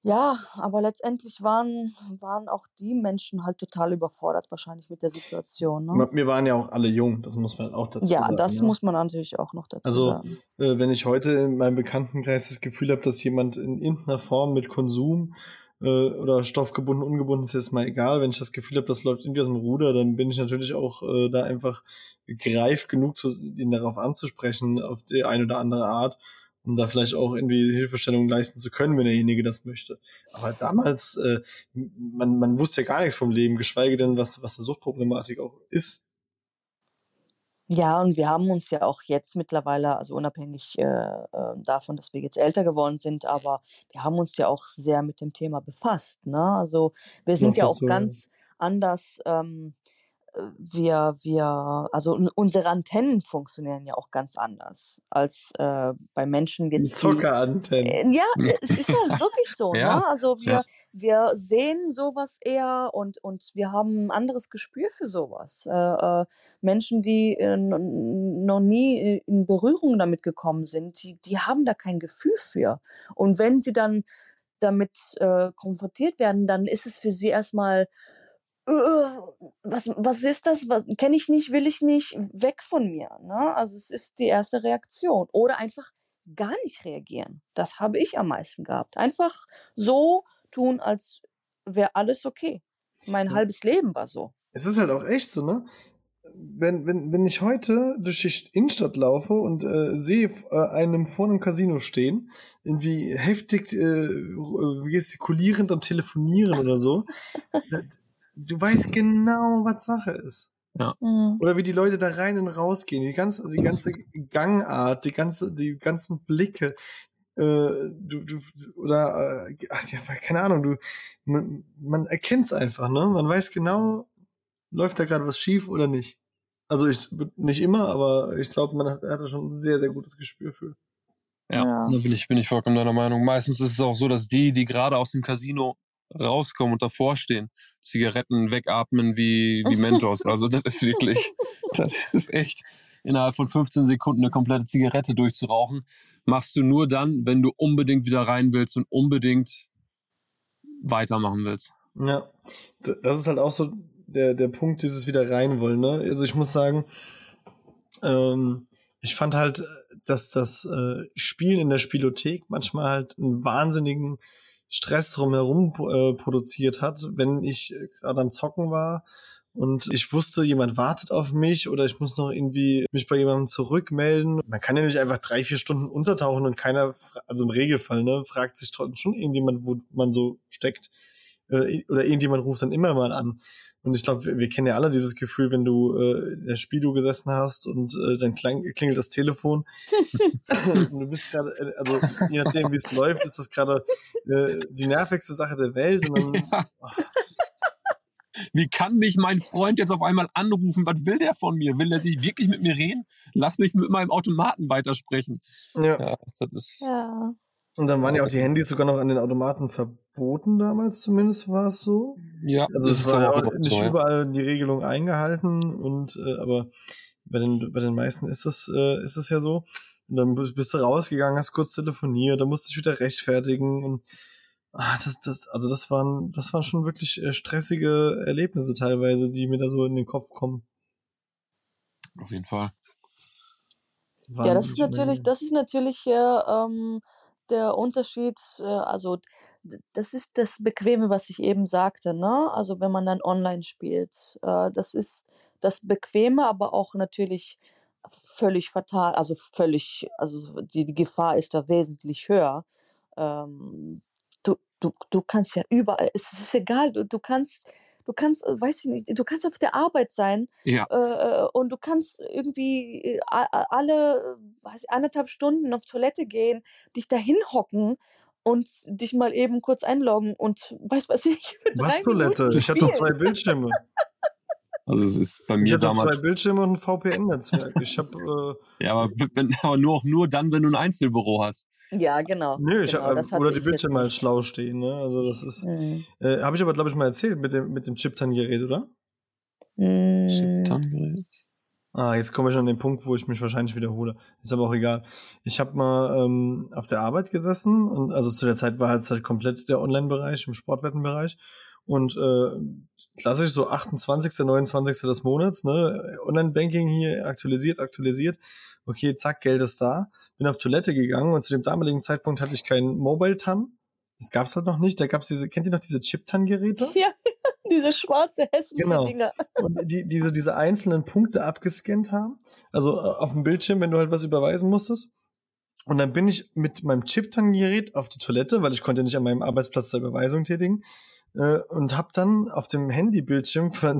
ja, aber letztendlich waren, waren auch die Menschen halt total überfordert wahrscheinlich mit der Situation. Ne? Wir waren ja auch alle jung, das muss man auch dazu Ja, sagen. das ja. muss man natürlich auch noch dazu Also, sagen. äh, wenn ich heute in meinem Bekanntenkreis das Gefühl habe, dass jemand in irgendeiner Form mit Konsum äh, oder stoffgebunden, ungebunden, ist jetzt mal egal. Wenn ich das Gefühl habe, das läuft irgendwie aus dem Ruder, dann bin ich natürlich auch äh, da einfach gereift genug, zu, ihn darauf anzusprechen, auf die eine oder andere Art, um da vielleicht auch irgendwie Hilfestellung leisten zu können, wenn derjenige das möchte. Aber damals, äh, man, man wusste ja gar nichts vom Leben, geschweige denn, was, was eine Suchtproblematik auch ist. Ja, und wir haben uns ja auch jetzt mittlerweile, also unabhängig äh, äh, davon, dass wir jetzt älter geworden sind, aber wir haben uns ja auch sehr mit dem Thema befasst. Ne? Also wir sind Noch ja auch dazu, ganz anders. Ähm, äh, wir, wir, also un- unsere Antennen funktionieren ja auch ganz anders als äh, bei Menschen jetzt. die- Zockerantennen. Äh, Ja, es ist halt wirklich so. Ja, Ne? Also wir, ja. wir sehen sowas eher und, und wir haben ein anderes Gespür für sowas. Äh, äh, Menschen, die äh, noch nie in Berührung damit gekommen sind, die, die haben da kein Gefühl für. Und wenn sie dann damit äh, konfrontiert werden, dann ist es für sie erstmal, was, was ist das? Kenne ich nicht, will ich nicht, weg von mir. Ne? Also es ist die erste Reaktion. Oder einfach gar nicht reagieren. Das habe ich am meisten gehabt. Einfach so tun, als wäre alles okay. Mein Ja. halbes Leben war so. Es ist halt auch echt so, ne? Wenn, wenn, wenn ich heute durch die Innenstadt laufe und äh, sehe äh, einem vor einem Casino stehen, irgendwie heftig äh, gestikulierend am Telefonieren oder so, du weißt genau, was Sache ist. Mhm. Oder wie die Leute da rein und rausgehen, die ganze, die ganze Gangart, die ganze, die ganzen Blicke, äh, du, du, oder, äh, ach, ja, keine Ahnung, du, man, man erkennt's einfach, ne? Man weiß genau, läuft da gerade was schief oder nicht. Also ich, nicht immer, aber ich glaube, man hat, hat da schon ein sehr, sehr gutes Gespür für. Ja, Ja. da bin ich, bin ich vollkommen deiner Meinung. Meistens ist es auch so, dass die, die gerade aus dem Casino rauskommen und davor stehen, Zigaretten wegatmen wie, wie Mentos. Also das ist wirklich, das ist echt, innerhalb von 15 Sekunden eine komplette Zigarette durchzurauchen, machst du nur dann, wenn du unbedingt wieder rein willst und unbedingt weitermachen willst. Ja, das ist halt auch so der, der Punkt, dieses wieder rein wollen, ne? Also ich muss sagen, ähm, ich fand halt, dass das äh, Spielen in der Spielothek manchmal halt einen wahnsinnigen Stress drumherum äh, produziert hat, wenn ich äh, gerade am Zocken war und ich wusste, jemand wartet auf mich oder ich muss noch irgendwie mich bei jemandem zurückmelden. Man kann ja nicht einfach drei, vier Stunden untertauchen und keiner, also im Regelfall, ne, fragt sich schon irgendjemand, wo man so steckt. Äh, oder irgendjemand ruft dann immer mal an. Und ich glaube, wir, wir kennen ja alle dieses Gefühl, wenn du äh, in der Spielo gesessen hast und äh, dann klang, klingelt das Telefon. und du bist gerade, äh, also je nachdem, wie es läuft, ist das gerade äh, die nervigste Sache der Welt. Und dann, Wie kann mich mein Freund jetzt auf einmal anrufen? Was will der von mir? Will er sich wirklich mit mir reden? Lass mich mit meinem Automaten weitersprechen. ja. Ja, das ist. Ja. Und dann waren ja auch die Handys sogar noch an den Automaten verboten damals, zumindest war es so. Ja, Also das es war auch nicht so, überall die Regelung eingehalten und äh, aber bei den bei den meisten ist das äh, ist es ja so. Und dann bist du rausgegangen, hast kurz telefoniert, dann musst du dich wieder rechtfertigen und ah, das das also das waren das waren schon wirklich äh, stressige Erlebnisse teilweise, die mir da so in den Kopf kommen. Auf jeden Fall. Ja, das ist natürlich, das ist natürlich äh, ähm, der Unterschied, äh, also das ist das Bequeme, was ich eben sagte, ne? Also wenn man dann online spielt, äh, das ist das Bequeme, aber auch natürlich völlig fatal, also völlig, also die, die Gefahr ist da wesentlich höher. Ähm, du, du, du kannst ja überall, es ist egal, du, du kannst, du kannst, äh, weiß ich nicht, du kannst auf der Arbeit sein Ja, äh, und du kannst irgendwie äh, alle äh, weiß ich, anderthalb Stunden auf Toilette gehen, dich dahin hocken und dich mal eben kurz einloggen und weiß was ich Was Toilette? Minuten Ich hatte zwei Bildschirme. Also es ist bei Ich mir habe zwei damals. Bildschirme und ein VPN-Netzwerk. Ich habe, äh, Ja, aber, wenn, aber nur auch nur dann, wenn du ein Einzelbüro hast. Ja, genau. nö, ich genau, hab, das hatte oder die Bildschirme nicht. schlau stehen. Ne? Also das ist, Mhm. äh, habe ich aber glaube ich mal erzählt mit dem mit dem Chip-Tan-Gerät, oder? Mhm. Chip-Tan-Gerät. Ah, jetzt komme ich schon an den Punkt, wo ich mich wahrscheinlich wiederhole. Ist aber auch egal. Ich habe mal ähm, auf der Arbeit gesessen und also zu der Zeit war halt, halt komplett der Online-Bereich im Sportwettenbereich und äh, klassisch so 28., 29. des Monats, ne, Online-Banking hier aktualisiert, aktualisiert. Okay, zack, Geld ist da. Bin auf Toilette gegangen und zu dem damaligen Zeitpunkt hatte ich keinen Mobile-Tan. Das gab's halt noch nicht. Da gab's diese, kennt ihr noch diese Chip-Tan-Geräte? Ja, diese schwarze, hässliche Genau. Dinger. und die, die so diese einzelnen Punkte abgescannt haben. Also äh, auf dem Bildschirm, wenn du halt was überweisen musstest. Und dann bin ich mit meinem Chip-Tan-Gerät auf die Toilette, weil ich konnte nicht an meinem Arbeitsplatz der Überweisung tätigen. Äh, und habe dann auf dem Handybildschirm ver-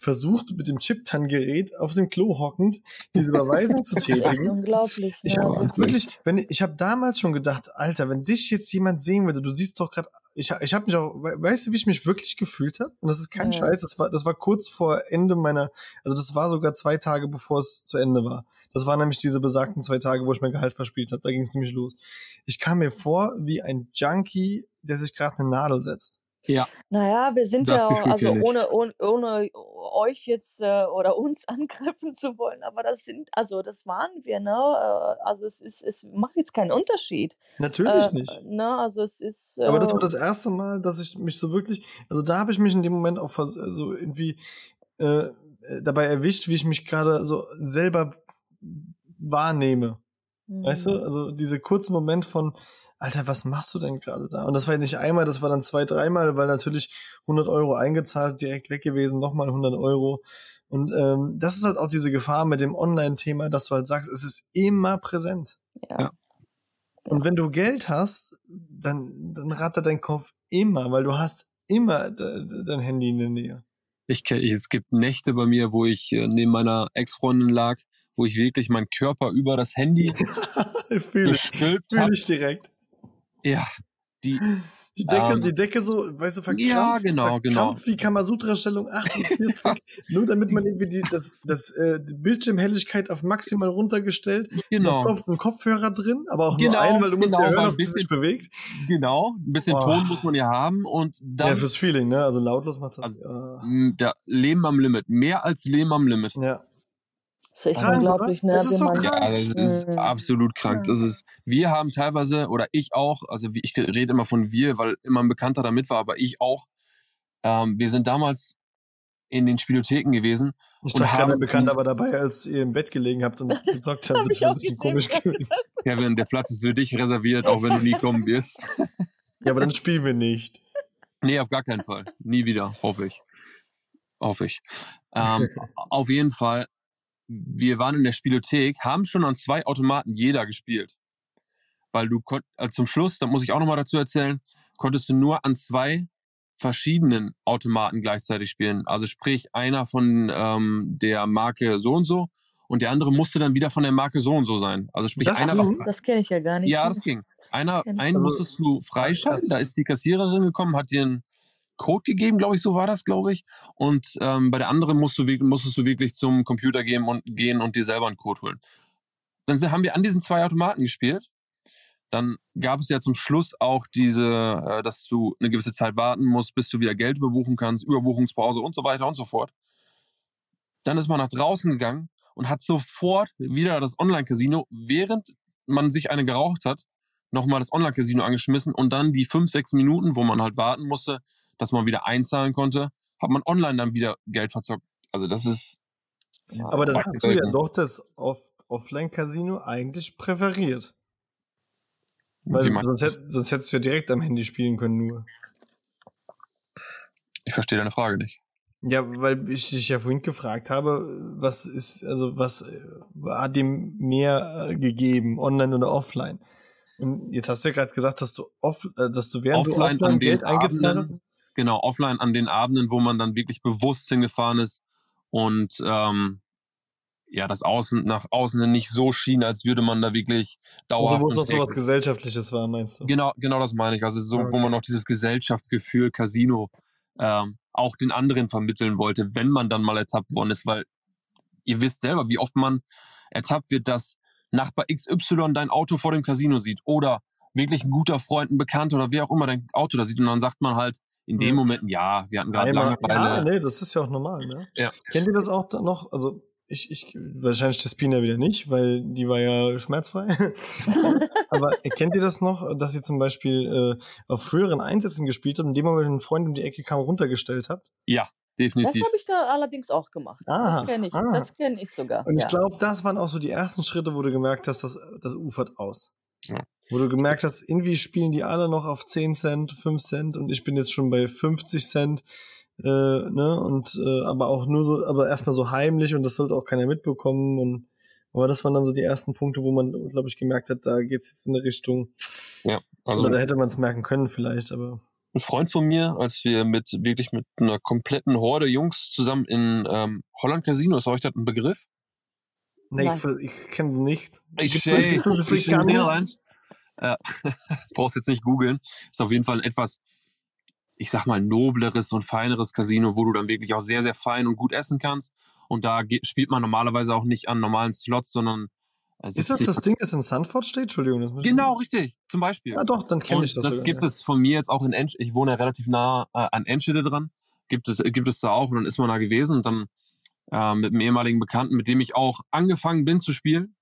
versucht, mit dem Chip-Tan-Gerät auf dem Klo hockend diese Überweisung zu tätigen. unglaublich. Ne? Ich Ja, habe also, das ist wirklich, wenn ich, habe damals schon gedacht, Alter, wenn dich jetzt jemand sehen würde, du siehst doch gerade, ich, ich habe mich auch, we- weißt du, wie ich mich wirklich gefühlt habe? Und das ist kein Ja. Scheiß, das war, das war kurz vor Ende meiner, also das war sogar zwei Tage bevor es zu Ende war. Das waren nämlich diese besagten zwei Tage, wo ich mein Gehalt verspielt habe. Da ging es nämlich los. Ich kam mir vor wie ein Junkie, der sich gerade eine Nadel setzt. Ja, naja, wir sind Das ja, Gefühl also ohne, ohne, ohne euch jetzt äh, oder uns angreifen zu wollen, aber das sind, also das waren wir, ne? Äh, Also es ist, es macht jetzt keinen Unterschied. Natürlich äh, nicht. Ne? Also es ist. Äh, Aber das war das erste Mal, dass ich mich so wirklich, also da habe ich mich in dem Moment auch vers- so irgendwie äh, dabei erwischt, wie ich mich gerade so selber wahrnehme. Weißt du? hm. Also diese kurzen Moment von, Alter, was machst du denn gerade da? Und das war ja nicht einmal, das war dann zwei, dreimal, weil natürlich 100 Euro eingezahlt, direkt weg gewesen, nochmal 100 Euro. Und ähm, das ist halt auch diese Gefahr mit dem Online-Thema, dass du halt sagst, es ist immer präsent. Ja. Ja. Und wenn du Geld hast, dann, dann rattert dein Kopf immer, weil du hast immer de, dein Handy in der Nähe. ich ich, es gibt Nächte bei mir, wo ich äh, neben meiner Ex-Freundin lag, wo ich wirklich meinen Körper über das Handy Fühle ich, gestülpt fühl habe. ich direkt. Ja, die, Die Decke, Ähm, die Decke so, weißt du, verkrampft, Ja, genau, genau. verkrampft wie Kamasutra-Stellung 48, nur damit man irgendwie die, das, das, äh, die Bildschirmhelligkeit auf maximal runtergestellt, genau, Kopf, ein Kopfhörer drin, aber auch Genau, nur einen, weil du musst genau, ja weil hören, ein ob es sich bisschen- bewegt. genau. Ein bisschen Oh. Ton muss man ja haben und dann ja, fürs Feeling, ne? Also lautlos macht das. Also, äh, m, der Leben am Limit. Mehr als Leben am Limit. ja. Das ist echt Krank, unglaublich, oder? ne? Das ist so man, Ja, krank. das ist Mhm. absolut krank. Das ist, wir haben teilweise, oder ich auch, also ich rede immer von wir, weil immer ein Bekannter damit war, aber ich auch. Ähm, wir sind damals in den Spielotheken gewesen. Ich Und dachte haben ein Bekannter war dabei, als ihr im Bett gelegen habt und gezockt habt. Hab Das wäre ein bisschen komisch gewesen. Kevin, der Platz ist für dich reserviert, auch wenn du nie kommen wirst. Ja, aber dann spielen wir nicht. Nee, auf gar keinen Fall. Nie wieder, hoffe ich. Hoffe ich. Ähm, auf jeden Fall, wir waren in der Spielothek, haben schon an zwei Automaten jeder gespielt. Weil du konnt, also zum Schluss, da muss ich auch nochmal dazu erzählen, konntest du nur an zwei verschiedenen Automaten gleichzeitig spielen. Also sprich, einer von ähm, der Marke so und so und der andere musste dann wieder von der Marke so und so sein. Also sprich, Das einer ging? Das kenne ich ja gar nicht. ja, das ging. Einer, einen Also- musstest du freischalten, da ist die Kassiererin gekommen, hat dir einen Code gegeben, glaube ich, so war das, glaube ich. Und ähm, bei der anderen musst du, musstest du wirklich zum Computer gehen und, gehen und dir selber einen Code holen. Dann haben wir an diesen zwei Automaten gespielt. Dann gab es ja zum Schluss auch diese, äh, dass du eine gewisse Zeit warten musst, bis du wieder Geld überbuchen kannst, Überbuchungspause und so weiter und so fort. Dann ist man nach draußen gegangen und hat sofort wieder das Online-Casino, während man sich eine geraucht hat, nochmal das Online-Casino angeschmissen und dann die fünf, sechs Minuten, wo man halt warten musste, dass man wieder einzahlen konnte, hat man online dann wieder Geld verzockt. Also das ist Aber dann hast du ja doch das Off Offline-Casino eigentlich präferiert. Weil sonst, hätt, sonst hättest du ja direkt am Handy spielen können nur. ich verstehe deine Frage nicht. Ja, weil ich dich ja vorhin gefragt habe, was ist, also was äh, hat dem mehr äh, gegeben, online oder offline? Und jetzt hast du ja gerade gesagt, dass du off, äh, dass du während Offline du offline Geld eingezahlt hast. Genau, offline an den Abenden, wo man dann wirklich bewusst hingefahren ist und ähm, ja, das Außen nach außen hin nicht so schien, als würde man da wirklich dauerhaft. Also wo es noch so was Gesellschaftliches war, meinst du? Genau, genau das meine ich. Also so, Ah, wo okay. man noch dieses Gesellschaftsgefühl Casino ähm, auch den anderen vermitteln wollte, wenn man dann mal ertappt worden ist, weil ihr wisst selber, wie oft man ertappt wird, dass Nachbar XY dein Auto vor dem Casino sieht oder wirklich ein guter Freund, ein Bekannter oder wer auch immer dein Auto da sieht und dann sagt man halt in dem Mhm. Moment, ja, wir hatten gerade Langeweile. ja, nee, das ist ja auch normal, ne? Ja. Kennt ihr das auch da noch? Also, ich, ich, wahrscheinlich das Spina wieder nicht, weil die war ja schmerzfrei. Aber kennt ihr das noch, dass ihr zum Beispiel äh, auf früheren Einsätzen gespielt habt, indem man mit einem Freund um die Ecke kam, runtergestellt habt? Ja, Das definitiv. habe ich da allerdings auch gemacht. Ah, das kenne ich. ah. Das kenne ich sogar. Und ich ja. glaube, das waren auch so die ersten Schritte, wo du gemerkt hast, dass das ufert aus. Ja. Wo du gemerkt hast, irgendwie spielen die alle noch auf 10 Cent, 5 Cent und ich bin jetzt schon bei 50 Cent. Äh, ne, und äh, aber auch nur so, aber erstmal so heimlich und das sollte auch keiner mitbekommen. Und aber das waren dann so die ersten Punkte, wo man, glaube ich, gemerkt hat, da geht's jetzt in eine Richtung. Ja, also Oder da hätte man es merken können, vielleicht, aber. ein Freund von mir, als wir mit wirklich mit einer kompletten Horde Jungs zusammen in ähm, Holland Casino, ist euch das ein Begriff? Nee, Nein. ich, ich kenne nicht. Ich Gibt's Shay, das für ich Veganer? Irland. Äh, brauchst jetzt nicht googeln. Ist auf jeden Fall ein etwas, ich sag mal, nobleres und feineres Casino, wo du dann wirklich auch sehr, sehr fein und gut essen kannst. Und da geht, spielt man normalerweise auch nicht an normalen Slots, sondern äh, Ist das das Ding, das in Sanford steht? Entschuldigung, das muss ich- Genau, richtig. Zum Beispiel. Ja, doch, dann kenne ich das. das sogar, gibt ja. es von mir jetzt auch in Ensch. Ich wohne ja relativ nah äh, an Enschede dran. Gibt es, gibt es da auch und dann ist man da gewesen und dann äh, mit einem ehemaligen Bekannten, mit dem ich auch angefangen bin zu spielen.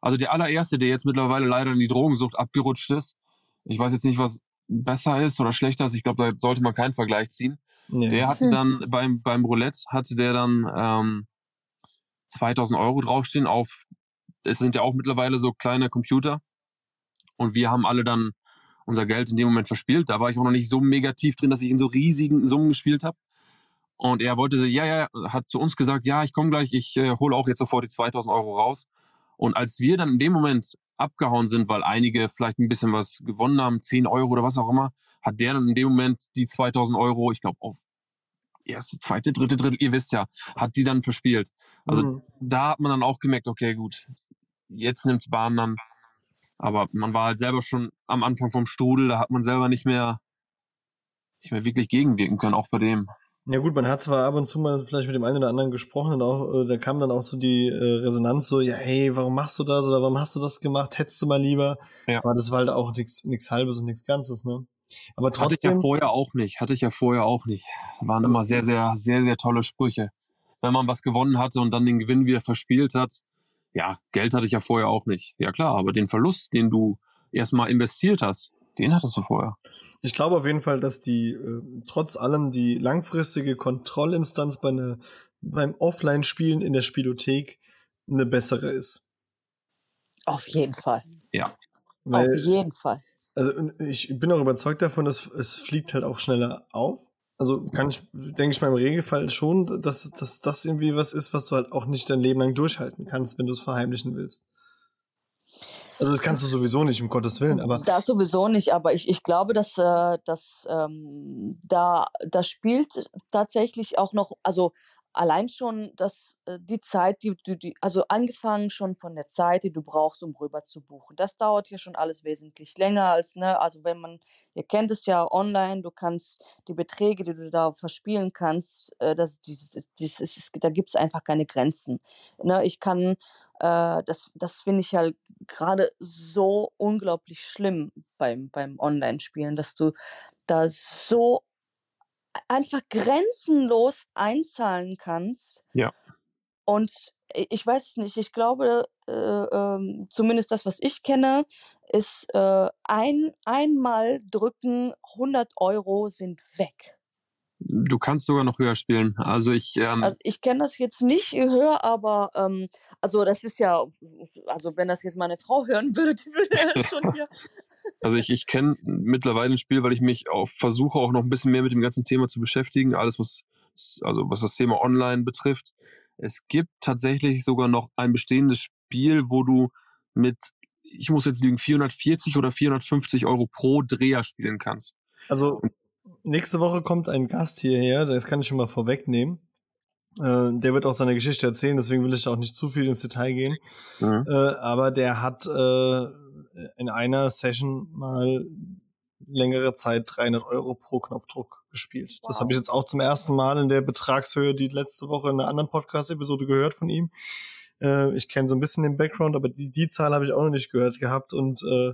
Also der allererste, der jetzt mittlerweile leider in die Drogensucht abgerutscht ist. Ich weiß jetzt nicht, was besser ist oder schlechter ist. Ich glaube, da sollte man keinen Vergleich ziehen. Nee. Der hatte dann beim, beim Roulette, hatte der dann ähm, 2000 Euro draufstehen auf, es sind ja auch mittlerweile so kleine Computer. Und wir haben alle dann unser Geld in dem Moment verspielt. Da war ich auch noch nicht so mega tief drin, dass ich in so riesigen Summen gespielt habe. Und er wollte, ja, ja, hat zu uns gesagt, ja, ich komme gleich, ich äh, hole auch jetzt sofort die 2000 Euro raus. Und als wir dann in dem Moment abgehauen sind, weil einige vielleicht ein bisschen was gewonnen haben, 10 Euro oder was auch immer, hat der dann in dem Moment die 2000 Euro, ich glaube, auf erste, zweite, dritte, dritte, ihr wisst ja, hat die dann verspielt. Also Mhm. da hat man dann auch gemerkt, okay, gut, jetzt nimmt's Bahn dann. Aber man war halt selber schon am Anfang vom Strudel, da hat man selber nicht mehr, nicht mehr wirklich gegenwirken können, auch bei dem. Ja gut, man hat zwar ab und zu mal vielleicht mit dem einen oder anderen gesprochen und auch, äh, da kam dann auch so die äh, Resonanz so, ja, hey, warum machst du das oder warum hast du das gemacht? Hättest du mal lieber. Ja. Aber das war halt auch nichts nix Halbes und nichts Ganzes, ne? Aber Hatte ich ja trotzdem, vorher auch nicht, hatte ich ja vorher auch nicht. Das waren immer sehr, sehr, sehr, sehr tolle Sprüche. Wenn man was gewonnen hatte und dann den Gewinn wieder verspielt hat, ja, Geld hatte ich ja vorher auch nicht. Ja klar, aber den Verlust, den du erstmal investiert hast, den hattest du vorher. ich glaube auf jeden Fall, dass die äh, trotz allem die langfristige Kontrollinstanz bei ne, beim Offline-Spielen in der Spielothek eine bessere ist. Auf jeden Fall. Weil, Auf jeden Fall. Also ich bin auch überzeugt davon, dass es fliegt halt auch schneller auf. Also kann ich, denke ich mal im Regelfall schon, dass, dass das irgendwie was ist, was du halt auch nicht dein Leben lang durchhalten kannst, wenn du es verheimlichen willst. Also das kannst du sowieso nicht, um Gottes Willen, aber Das sowieso nicht, aber ich, ich glaube, dass, äh, dass ähm, da das spielt tatsächlich auch noch, also allein schon das, äh, die Zeit, die du, die, also angefangen schon von der Zeit, die du brauchst, um rüber zu buchen. Das dauert ja schon alles wesentlich länger als, ne, also wenn man, ihr kennt es ja online, du kannst die Beträge, die du da verspielen kannst, äh, das, dieses, dieses, da gibt es einfach keine Grenzen. Ne, ich kann äh, das, das finde ich halt gerade so unglaublich schlimm beim, beim Online-Spielen, dass du da so einfach grenzenlos einzahlen kannst. Ja. Und ich weiß es nicht, ich glaube, äh, ähm, zumindest das, was ich kenne, ist äh, ein, einmal drücken, 100 Euro sind weg. Du kannst sogar noch höher spielen. Also ich, ähm, Also ich kenne das jetzt nicht höher, aber ähm, also das ist ja, also wenn das jetzt meine Frau hören würde, die würde schon hier. Also ich, ich kenne mittlerweile ein Spiel, weil ich mich auch versuche, auch noch ein bisschen mehr mit dem ganzen Thema zu beschäftigen. Alles, was, also was das Thema Online betrifft. Es gibt tatsächlich sogar noch ein bestehendes Spiel, wo du mit, ich muss jetzt lügen, 440 oder 450 Euro pro Dreher spielen kannst. also nächste Woche kommt ein Gast hierher, das kann ich schon mal vorwegnehmen. Äh, der wird auch seine Geschichte erzählen, deswegen will ich auch nicht zu viel ins Detail gehen. Mhm. Äh, aber der hat äh, in einer Session mal längere Zeit 300 Euro pro Knopfdruck gespielt. Das Wow. habe ich jetzt auch zum ersten Mal in der Betragshöhe die letzte Woche in einer anderen Podcast-Episode gehört von ihm. Äh, ich kenne so ein bisschen den Background, aber die, die Zahl habe ich auch noch nicht gehört gehabt und äh,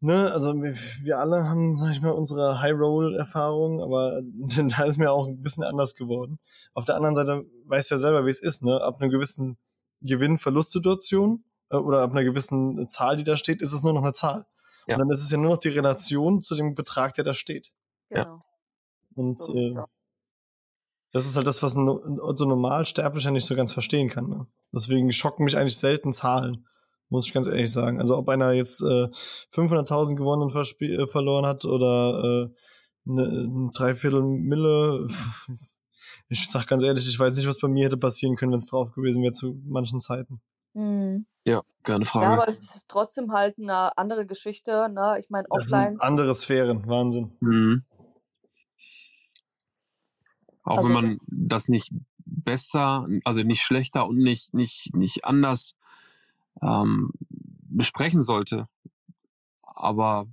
ne, also wir, wir alle haben, sag ich mal, unsere High-Roll-Erfahrung, aber da ist mir auch ein bisschen anders geworden. Auf der anderen Seite weißt du ja selber, wie es ist, ne? Ab einer gewissen Gewinn-Verlust-Situation äh, oder ab einer gewissen Zahl, die da steht, ist es nur noch eine Zahl. Ja. Und dann ist es ja nur noch die Relation zu dem Betrag, der da steht. Genau. Und So äh, das ist halt das, was ein, ein Otto Normalsterblicher nicht so ganz verstehen kann. Ne? Deswegen schocken mich eigentlich selten Zahlen, muss ich ganz ehrlich sagen. Also ob einer jetzt äh, 500.000 gewonnen und äh, verloren hat oder äh, ne, ein Dreiviertel Mille. Ich sag ganz ehrlich, ich weiß nicht, was bei mir hätte passieren können, wenn es drauf gewesen wäre zu manchen Zeiten. Mhm. Ja, keine Ja, Frage. aber es ist trotzdem halt eine andere Geschichte. Ne? Ich meine, Das offline. sind andere Sphären, Wahnsinn. Mhm. Auch Also- wenn man das nicht besser, also nicht schlechter und nicht, nicht, nicht anders ähm, besprechen sollte. Aber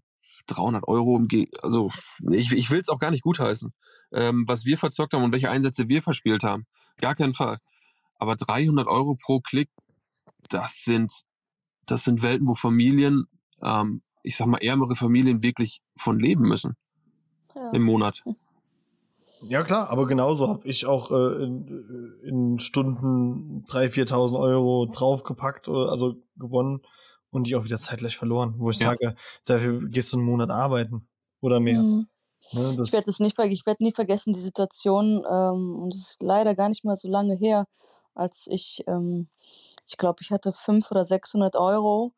300 Euro, im Ge also ich, ich will es auch gar nicht gutheißen, ähm, was wir verzockt haben und welche Einsätze wir verspielt haben. Gar keinen Fall. Aber 300 Euro pro Klick, das sind, das sind Welten, wo Familien, ähm, ich sag mal, ärmere Familien wirklich von leben müssen Ja. im Monat. Ja klar, aber genauso habe ich auch äh, in, in Stunden 3.000, 4.000 Euro draufgepackt, äh, also gewonnen und die auch wieder zeitgleich verloren, wo ich Ja. sage, dafür gehst du einen Monat arbeiten oder mehr. Mhm. Ne, das, Ich werde es nicht, ver- ich werde nie vergessen die Situation ähm, und es ist leider gar nicht mal so lange her, als ich, ähm, ich glaube, ich hatte 500 oder 600 Euro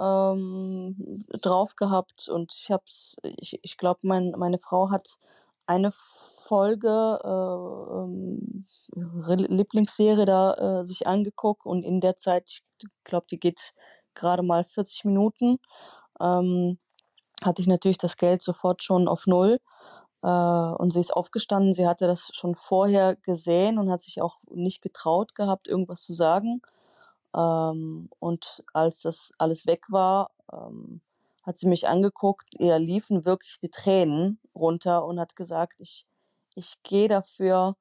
ähm, drauf gehabt und ich hab's, ich, ich glaube, mein, meine Frau hat eine Folge äh, ähm, Lieblingsserie da äh, sich angeguckt und in der Zeit, ich glaube, die geht gerade mal 40 Minuten, ähm, hatte ich natürlich das Geld sofort schon auf Null. Äh, und sie ist aufgestanden. Sie hatte das schon vorher gesehen und hat sich auch nicht getraut gehabt, irgendwas zu sagen. Ähm, und als das alles weg war, ähm, hat sie mich angeguckt. Ihr liefen wirklich die Tränen runter und hat gesagt, ich, ich gehe dafür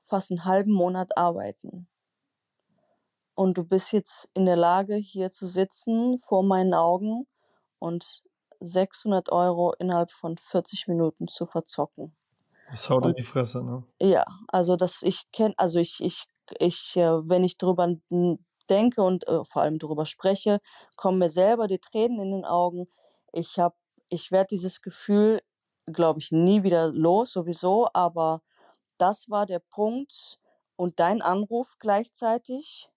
fast einen halben Monat arbeiten. Und du bist jetzt in der Lage, hier zu sitzen vor meinen Augen und 600 Euro innerhalb von 40 Minuten zu verzocken. das haut in die Fresse, ne? Ja, also das ich kenne, also ich, ich, ich, äh, wenn ich drüber denke und äh, vor allem drüber spreche, kommen mir selber die Tränen in den Augen. Ich habe, ich werde dieses Gefühl, glaube ich, nie wieder los, sowieso, aber das war der Punkt und dein Anruf gleichzeitig,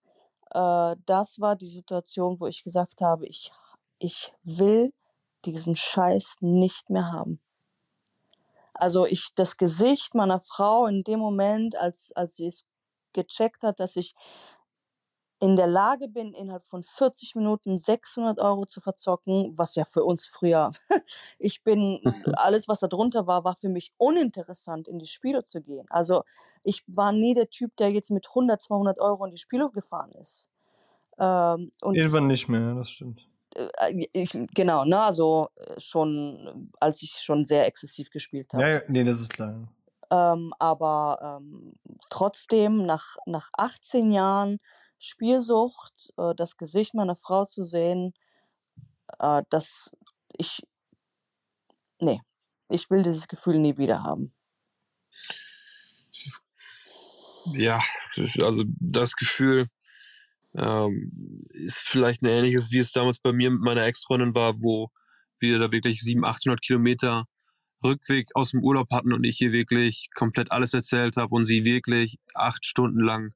äh, das war die Situation, wo ich gesagt habe, ich, ich will diesen Scheiß nicht mehr haben. Also ich, das Gesicht meiner Frau in dem Moment, als, als sie es gecheckt hat, dass ich in der Lage bin, innerhalb von 40 Minuten 600 Euro zu verzocken, was ja für uns früher, ich bin, alles was da drunter war, war für mich uninteressant, in die Spiele zu gehen. Also ich war nie der Typ, der jetzt mit 100, 200 Euro in die Spiele gefahren ist. Ähm, Irgendwann nicht mehr, das stimmt. äh, ich, genau, ne, also äh, schon, äh, als ich schon sehr exzessiv gespielt habe. Ja, ja, nee, das ist klar. Ähm, aber ähm, trotzdem, nach, nach 18 Jahren Spielsucht, äh, das Gesicht meiner Frau zu sehen, äh, das ich, nee, ich will dieses Gefühl nie wieder haben. Ja, also das Gefühl ähm, ist vielleicht ein ähnliches, wie es damals bei mir mit meiner Ex-Freundin war, wo wir da wirklich 700, 800 Kilometer Rückweg aus dem Urlaub hatten und ich ihr wirklich komplett alles erzählt habe und sie wirklich acht Stunden lang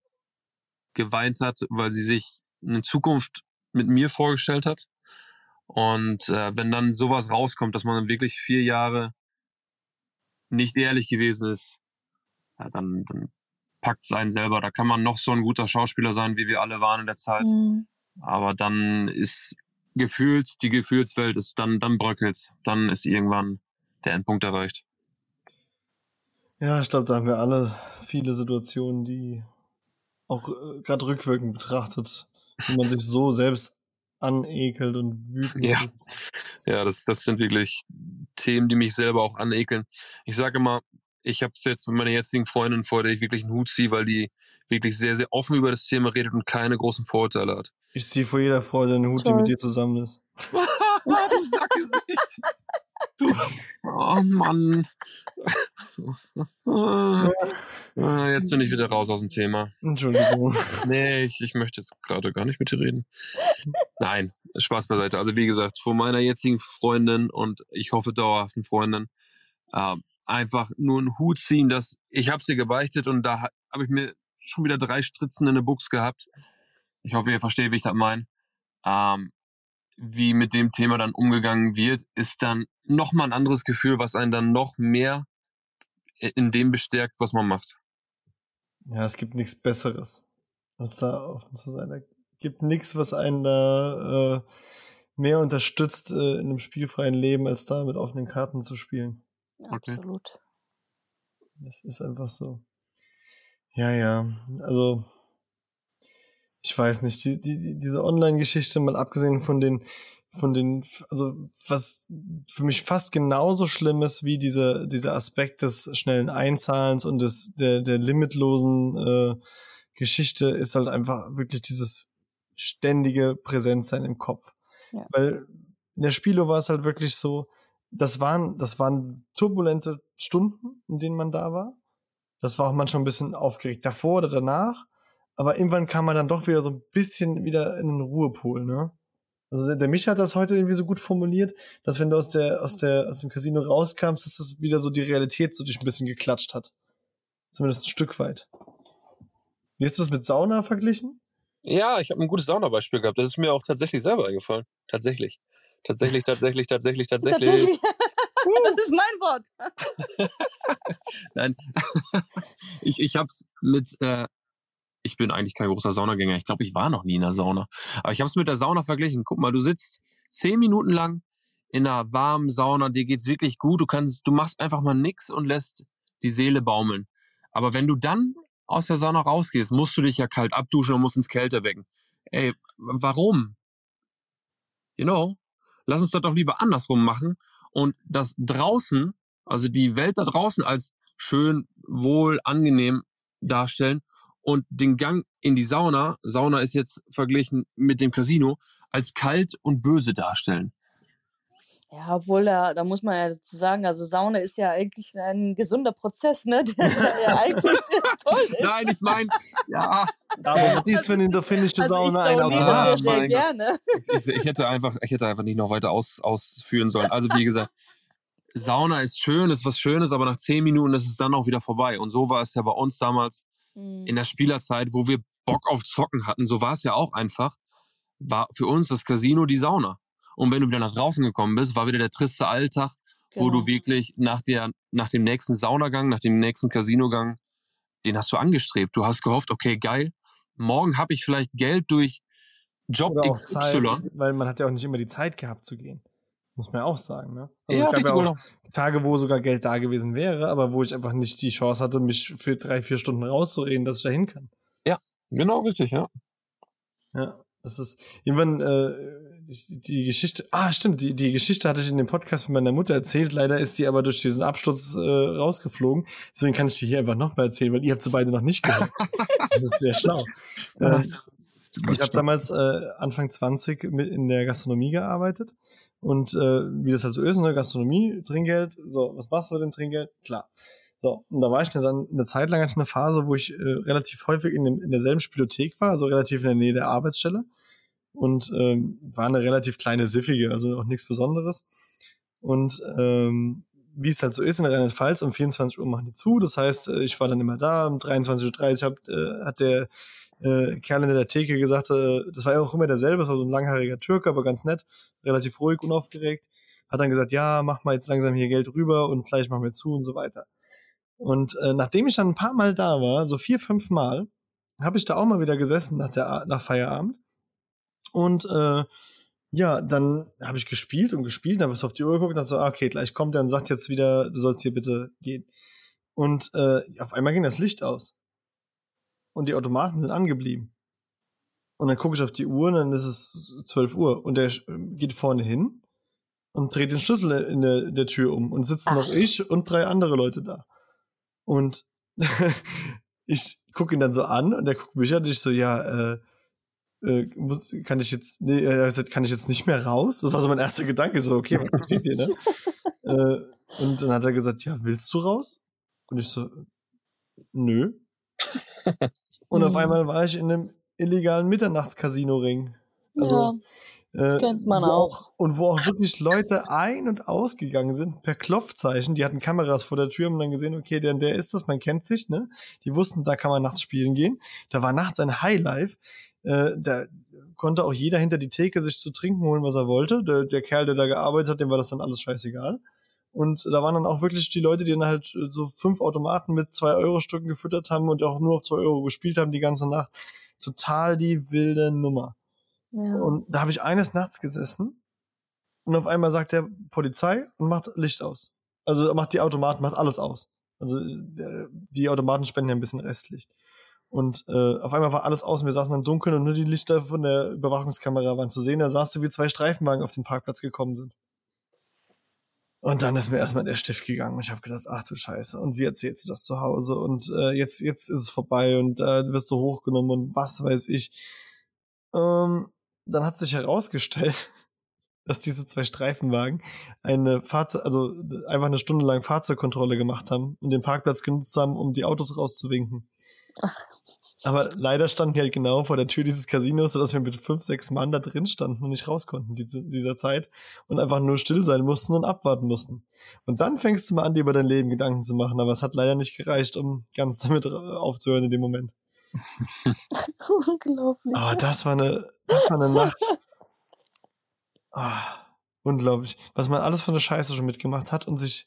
geweint hat, weil sie sich eine Zukunft mit mir vorgestellt hat. Und äh, wenn dann sowas rauskommt, dass man dann wirklich vier Jahre nicht ehrlich gewesen ist, ja, dann, dann packt es einen selber. Da kann man noch so ein guter Schauspieler sein, wie wir alle waren in der Zeit. Mhm. Aber dann ist gefühlt, die Gefühlswelt ist dann, dann bröckelt's. Dann ist irgendwann der Endpunkt erreicht. Ja, ich glaube, da haben wir alle viele Situationen, die auch äh, gerade rückwirkend betrachtet, wo man sich so selbst anekelt und wütend Ja. wird. Ja, das, das sind wirklich Themen, die mich selber auch anekeln. Ich sage immer, ich habe es jetzt mit meiner jetzigen Freundin vor, der ich wirklich einen Hut ziehe, weil die wirklich sehr, sehr offen über das Thema redet und keine großen Vorurteile hat. Ich ziehe vor jeder Frau einen Hut, die Toll. mit dir zusammen ist. du Sackgesicht. Du, oh Mann. Ah, Jetzt bin ich wieder raus aus dem Thema. Entschuldigung. Nee, ich, ich möchte jetzt gerade gar nicht mit dir reden. Nein, Spaß beiseite. Also wie gesagt, von meiner jetzigen Freundin und ich hoffe dauerhaften Freundin, äh, einfach nur einen Hut ziehen, dass ich habe sie gebeichtet und da ha- habe ich mir schon wieder drei Stritzen in der Buchs gehabt. Ich hoffe, ihr versteht, wie ich das meine. Ähm, wie mit dem Thema dann umgegangen wird, ist dann nochmal ein anderes Gefühl, was einen dann noch mehr in dem bestärkt, was man macht. Ja, es gibt nichts Besseres, als da offen zu sein. Da gibt nichts, was einen da äh, mehr unterstützt äh, in einem spielfreien Leben, als da mit offenen Karten zu spielen. Okay. Absolut. Das ist einfach so. Ja, ja. Also, ich weiß nicht, die, die, die- diese Online-Geschichte, mal abgesehen von den, von den, also was für mich fast genauso schlimm ist wie dieser, dieser Aspekt des schnellen Einzahlens und des, der, der limitlosen äh, Geschichte, ist halt einfach wirklich dieses ständige Präsenzsein im Kopf. Ja. Weil in der Spielo war es halt wirklich so, das waren, das waren turbulente Stunden, in denen man da war. Das war auch manchmal ein bisschen aufgeregt davor oder danach. Aber irgendwann kam man dann doch wieder so ein bisschen wieder in den Ruhepol, ne? Also der, der Micha hat das heute irgendwie so gut formuliert, dass wenn du aus der, aus der, aus dem Casino rauskamst, dass das wieder so die Realität so dich ein bisschen geklatscht hat. Zumindest ein Stück weit. Wie hast du das mit Sauna verglichen? Ja, ich habe ein gutes Saunabeispiel gehabt. Das ist mir auch tatsächlich selber eingefallen. Tatsächlich. Tatsächlich, tatsächlich, tatsächlich, tatsächlich. Tatsächlich. das ist mein Wort. Nein. ich ich habe es mit, äh, ich bin eigentlich kein großer Saunagänger. Ich glaube, ich war noch nie in der Sauna. Aber ich habe es mit der Sauna verglichen. Guck mal, du sitzt zehn Minuten lang in einer warmen Sauna, dir geht's wirklich gut. Du kannst, du machst einfach mal nix und lässt die Seele baumeln. Aber wenn du dann aus der Sauna rausgehst, musst du dich ja kalt abduschen und musst ins Kältebecken. Ey, warum? You know? Lass uns das doch lieber andersrum machen und das draußen, also die Welt da draußen als schön, wohl, angenehm darstellen und den Gang in die Sauna, Sauna ist jetzt verglichen mit dem Casino, als kalt und böse darstellen. Ja, obwohl da, da muss man ja dazu sagen, also Sauna ist ja eigentlich ein gesunder Prozess, ne? Der, der ja eigentlich toll ist. Nein, ich meine, ja, Aber was ist, wenn in der finnischen Also ich Sauna ein sauniere Automat sehr, sehr mein Gott. gerne. ich, ich hätte einfach, ich hätte einfach nicht noch weiter aus, ausführen sollen. Also wie gesagt, Sauna ist schön, ist was Schönes, aber nach zehn Minuten ist es dann auch wieder vorbei. Und so war es ja bei uns damals Hm. in der Spielerzeit, wo wir Bock auf Zocken hatten. So war es ja auch einfach. War für uns das Casino die Sauna. Und wenn du wieder nach draußen gekommen bist, war wieder der triste Alltag, wo du Genau. wirklich nach, der, nach dem nächsten Saunagang, nach dem nächsten Casinogang, den hast du angestrebt. Du hast gehofft, okay, geil, morgen habe ich vielleicht Geld durch Job oder XY. Zeit, weil man hat ja auch nicht immer die Zeit gehabt zu gehen. Muss man ja auch sagen, ne? Also Ja, es gab ja auch oder? Tage, wo sogar Geld da gewesen wäre, aber wo ich einfach nicht die Chance hatte, mich für drei, vier Stunden rauszureden, dass ich da hin kann. Genau, richtig, ja. Ja, das ist irgendwann äh, die, Geschichte. Ah, stimmt, die, die Geschichte hatte ich in dem Podcast mit meiner Mutter erzählt. Leider ist die aber durch diesen Absturz äh, rausgeflogen. Deswegen kann ich die hier einfach nochmal erzählen, weil ihr habt sie beide noch nicht gehört. das ist sehr schlau. Ähm, ich habe damals äh, Anfang 20 mit in der Gastronomie gearbeitet und äh, wie das halt so ist, ne, Gastronomie, Trinkgeld, so, was machst du mit dem Trinkgeld? Klar. So, und da war ich dann eine Zeit lang hatte eine Phase, wo ich äh, relativ häufig in, dem, in derselben Spielothek war, also relativ in der Nähe der Arbeitsstelle und ähm, war eine relativ kleine Siffige, also auch nichts Besonderes. Und ähm, wie es halt so ist in Rheinland-Pfalz, um 24 Uhr machen die zu. Das heißt, äh, ich war dann immer da, um 23.30 Uhr hab, äh, hat der äh, Kerl in der Theke gesagt, äh, das war ja auch immer derselbe, das war so ein langhaariger Türke, aber ganz nett, relativ ruhig, unaufgeregt. Hat dann gesagt, ja, mach mal jetzt langsam hier Geld rüber und gleich machen wir zu und so weiter. Und äh, nachdem ich dann ein paar Mal da war, so vier, fünf Mal, habe ich da auch mal wieder gesessen nach, der, nach Feierabend. Und äh, ja, dann habe ich gespielt und gespielt, habe ich auf die Uhr geguckt und dachte so, ah, okay, gleich kommt er und sagt jetzt wieder, du sollst hier bitte gehen. Und äh, auf einmal ging das Licht aus. Und die Automaten sind angeblieben. Und dann gucke ich auf die Uhr und dann ist es 12 Uhr. Und der geht vorne hin und dreht den Schlüssel in der, in der Tür um und sitzen noch ich und drei andere Leute da. Und ich gucke ihn dann so an und er guckt mich an und ich so, ja, äh, äh, muss, kann ich jetzt, nee, er hat kann ich jetzt nicht mehr raus? Das war so mein erster Gedanke, so, okay, was passiert hier, ne? äh, und dann hat er gesagt, ja, willst du raus? Und ich so, nö. und auf Mhm. einmal war ich in einem illegalen Mitternachtscasino-Ring. Also, ja, äh, kennt man auch. Und wo auch wirklich Leute ein- und ausgegangen sind per Klopfzeichen. Die hatten Kameras vor der Tür und dann gesehen, okay, der, der ist das, man kennt sich, ne? Die wussten, da kann man nachts spielen gehen. Da war nachts ein Highlife. Äh, da konnte auch jeder hinter die Theke sich zu trinken holen, was er wollte. Der, der Kerl, der da gearbeitet hat, dem war das dann alles scheißegal. Und da waren dann auch wirklich die Leute, die dann halt äh, so fünf Automaten mit zwei Euro Stücken gefüttert haben und auch nur auf zwei Euro gespielt haben die ganze Nacht. Total die wilde Nummer. Ja. Und da habe ich eines Nachts gesessen und auf einmal sagt der Polizei und macht Licht aus. Also macht die Automaten, macht alles aus. Also äh, die Automaten spenden ja ein bisschen Restlicht. Und äh, auf einmal war alles aus und wir saßen im Dunkeln und nur die Lichter von der Überwachungskamera waren zu sehen. Da sahst du, wie zwei Streifenwagen auf den Parkplatz gekommen sind. Und dann ist mir erstmal der Stift gegangen und ich habe gedacht, ach du Scheiße, und wie erzählst du das zu Hause? Und äh, jetzt, jetzt ist es vorbei und äh, wirst du hochgenommen und was weiß ich. Ähm, dann hat sich herausgestellt, dass diese zwei Streifenwagen eine Fahrzeug, also einfach eine Stunde lang Fahrzeugkontrolle gemacht haben und den Parkplatz genutzt haben, um die Autos rauszuwinken. Aber leider standen die halt genau vor der Tür dieses Casinos, sodass wir mit fünf, sechs Mann da drin standen und nicht raus konnten diese, dieser Zeit und einfach nur still sein mussten und abwarten mussten. Und dann fängst du mal an, dir über dein Leben Gedanken zu machen, aber es hat leider nicht gereicht, um ganz damit aufzuhören in dem Moment. Unglaublich. Aber das war eine, das war eine Nacht. Ah, unglaublich. Was man alles von der Scheiße schon mitgemacht hat und sich,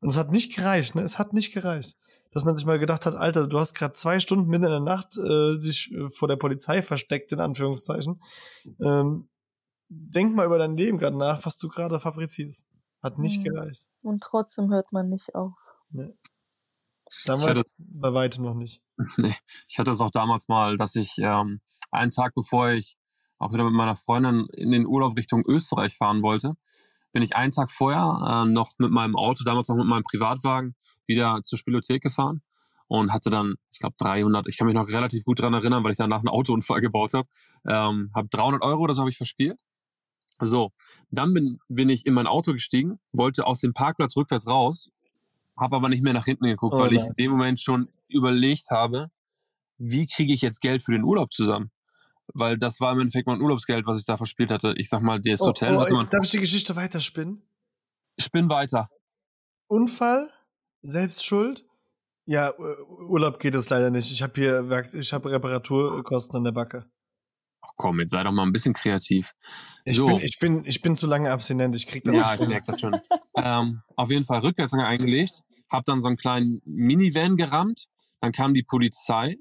und es hat nicht gereicht, ne? Es hat nicht gereicht. Dass man sich mal gedacht hat, Alter, du hast gerade zwei Stunden mitten in der Nacht äh, dich äh, vor der Polizei versteckt, in Anführungszeichen. Ähm, denk mal über dein Leben gerade nach, was du gerade fabrizierst. Hat nicht Mhm. gereicht. Und trotzdem hört man nicht auf. Ne? Ich Damals hatte- bei weitem noch nicht. Nee, ich hatte es auch damals mal, dass ich ähm, einen Tag bevor ich auch wieder mit meiner Freundin in den Urlaub Richtung Österreich fahren wollte, bin ich einen Tag vorher äh, noch mit meinem Auto, damals noch mit meinem Privatwagen, wieder zur Spielothek gefahren und hatte dann, ich glaube, 300, ich kann mich noch relativ gut dran erinnern, weil ich danach einen Autounfall gebaut habe, ähm, habe 300 Euro so habe ich verspielt. So, dann bin, bin ich in mein Auto gestiegen, wollte aus dem Parkplatz rückwärts raus, habe aber nicht mehr nach hinten geguckt, Oh weil ich in dem Moment schon überlegt habe, wie kriege ich jetzt Geld für den Urlaub zusammen? Weil das war im Endeffekt mein Urlaubsgeld, was ich da verspielt hatte. Ich sag mal, das Hotel oh, hatte oh, man. darf ich die Geschichte weiterspinnen? Spinn weiter. Unfall, Selbstschuld. Ja, Ur- Urlaub geht es leider nicht. Ich habe hier ich habe Reparaturkosten an der Backe. Ach komm, jetzt sei doch mal ein bisschen kreativ. Ich, So. bin, ich, bin, ich bin zu lange abstinent. Ich krieg das Ja, ich merke das schon. ähm, auf jeden Fall Rückwärtsgang eingelegt, habe dann so einen kleinen Minivan gerammt, dann kam die Polizei,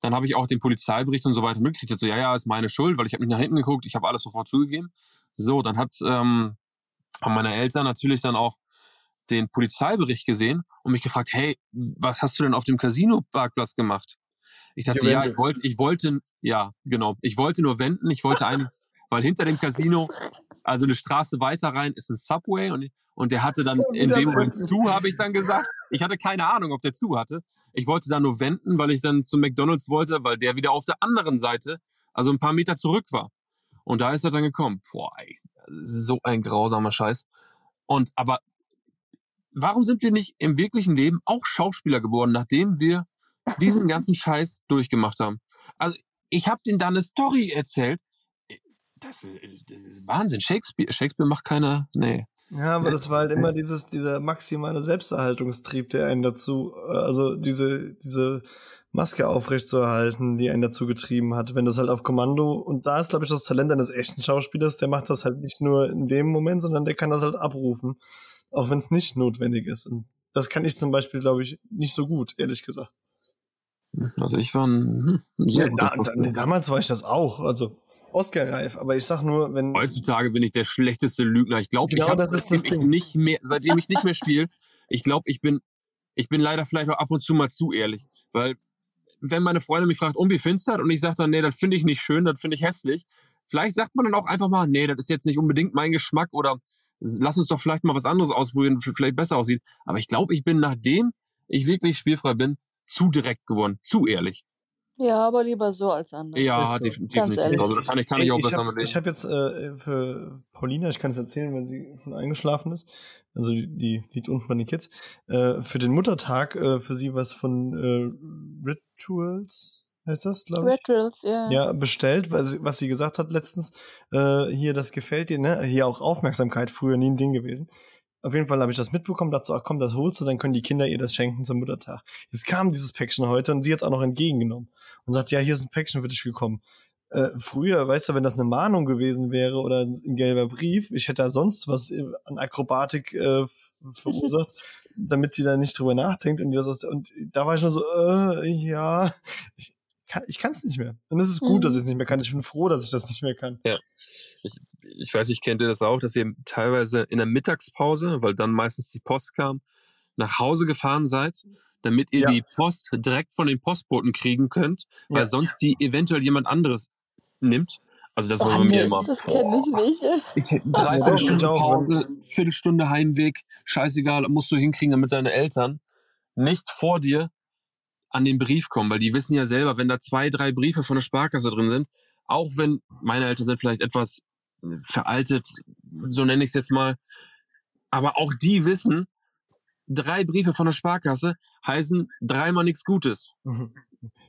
dann habe ich auch den Polizeibericht und so weiter mitgekriegt. So, ja, ja, ist meine Schuld, weil ich habe nicht nach hinten geguckt, ich habe alles sofort zugegeben. So, dann hat ähm, haben meine Eltern natürlich dann auch den Polizeibericht gesehen und mich gefragt, hey, was hast du denn auf dem Casino-Parkplatz gemacht? Ich dachte, ja, ich wollte, ich wollte, ja, genau, ich wollte nur wenden, ich wollte einen, weil hinter dem Casino also eine Straße weiter rein ist ein Subway und, und der hatte dann in dem Moment zu, habe ich dann gesagt. Ich hatte keine Ahnung, ob der zu hatte. Ich wollte da nur wenden, weil ich dann zum McDonalds wollte, weil der wieder auf der anderen Seite, also ein paar Meter zurück war. Und da ist er dann gekommen. Boah, ey, so ein grausamer Scheiß. Und aber warum sind wir nicht im wirklichen Leben auch Schauspieler geworden, nachdem wir diesen ganzen Scheiß durchgemacht haben? Also ich habe denen da eine Story erzählt. Das, ist- das Wahnsinn. Shakespeare, Shakespeare macht keine. Nee. Ja, aber das war halt immer dieses, dieser maximale Selbsterhaltungstrieb, der einen dazu, äh, also diese, diese Maske aufrechtzuerhalten, die einen dazu getrieben hat, wenn du es halt auf Kommando, und da ist, glaube ich, das Talent eines echten Schauspielers, der macht das halt nicht nur in dem Moment, sondern der kann das halt abrufen, auch wenn es nicht notwendig ist. Und das kann ich zum Beispiel, glaube ich, nicht so gut, ehrlich gesagt. Also ich war ein hm, sehr Ja, da, da, damals war ich das auch, also Oscar-reif, aber ich sag nur, wenn. Heutzutage bin ich der schlechteste Lügner. Ich glaube, Genau ich habe seitdem ich nicht mehr, seitdem ich nicht mehr spiele, ich glaube, ich bin, ich bin leider vielleicht auch ab und zu mal zu ehrlich, weil wenn meine Freundin mich fragt, um wie findest du das? Und ich sage dann, nee, das finde ich nicht schön, das finde ich hässlich. Vielleicht sagt man dann auch einfach mal, nee, das ist jetzt nicht unbedingt mein Geschmack oder lass uns doch vielleicht mal was anderes ausprobieren, vielleicht besser aussieht. Aber ich glaube, ich bin, nachdem ich wirklich spielfrei bin, zu direkt geworden, zu ehrlich. Ja, aber lieber so als anders. Ja, so. def Ganz definitiv. ehrlich. Also, da kann ich, kann ich auch ich besser hab, ich habe jetzt äh, für Paulina, ich kann es erzählen, weil sie schon eingeschlafen ist. Also die, die liegt unten bei den Kids. Äh, für den Muttertag äh, für sie was von äh, Rituals heißt das, glaube ich. Rituals, ja. Ja, bestellt, weil sie, was sie gesagt hat letztens, äh, hier, das gefällt dir, ne? Hier auch Aufmerksamkeit, früher nie ein Ding gewesen. Auf jeden Fall habe ich das mitbekommen, dazu, ach komm, das holst du, dann können die Kinder ihr das schenken zum Muttertag. Jetzt kam dieses Päckchen heute und sie hat es auch noch entgegengenommen und sagt, ja, hier ist ein Päckchen für dich gekommen. Äh, früher, weißt du, wenn das eine Mahnung gewesen wäre oder ein gelber Brief, ich hätte da sonst was äh, an Akrobatik äh, verursacht, damit die da nicht drüber nachdenkt und die das aus, und da war ich nur so, äh, ja, ich kann ich kann's nicht mehr. Und es ist gut, Mhm. dass ich es nicht mehr kann. Ich bin froh, dass ich das nicht mehr kann. ich, ich weiß nicht, kennt ihr das auch, dass ihr teilweise in der Mittagspause, weil dann meistens die Post kam, nach Hause gefahren seid, damit ihr Ja. die Post direkt von den Postboten kriegen könnt, weil Ja. sonst die eventuell jemand anderes nimmt. Also das war Oh, bei mir nee, immer. das kenne ich nicht. Ich, Ja, dreiviertel doch, Stunde ich auch, Pause, Viertelstunde Heimweg, scheißegal, musst du hinkriegen, damit deine Eltern nicht vor dir an den Brief kommen, weil die wissen ja selber, wenn da zwei, drei Briefe von der Sparkasse drin sind, auch wenn meine Eltern sind vielleicht etwas veraltet, so nenne ich es jetzt mal, aber auch die wissen, drei Briefe von der Sparkasse heißen dreimal nichts Gutes. Mhm.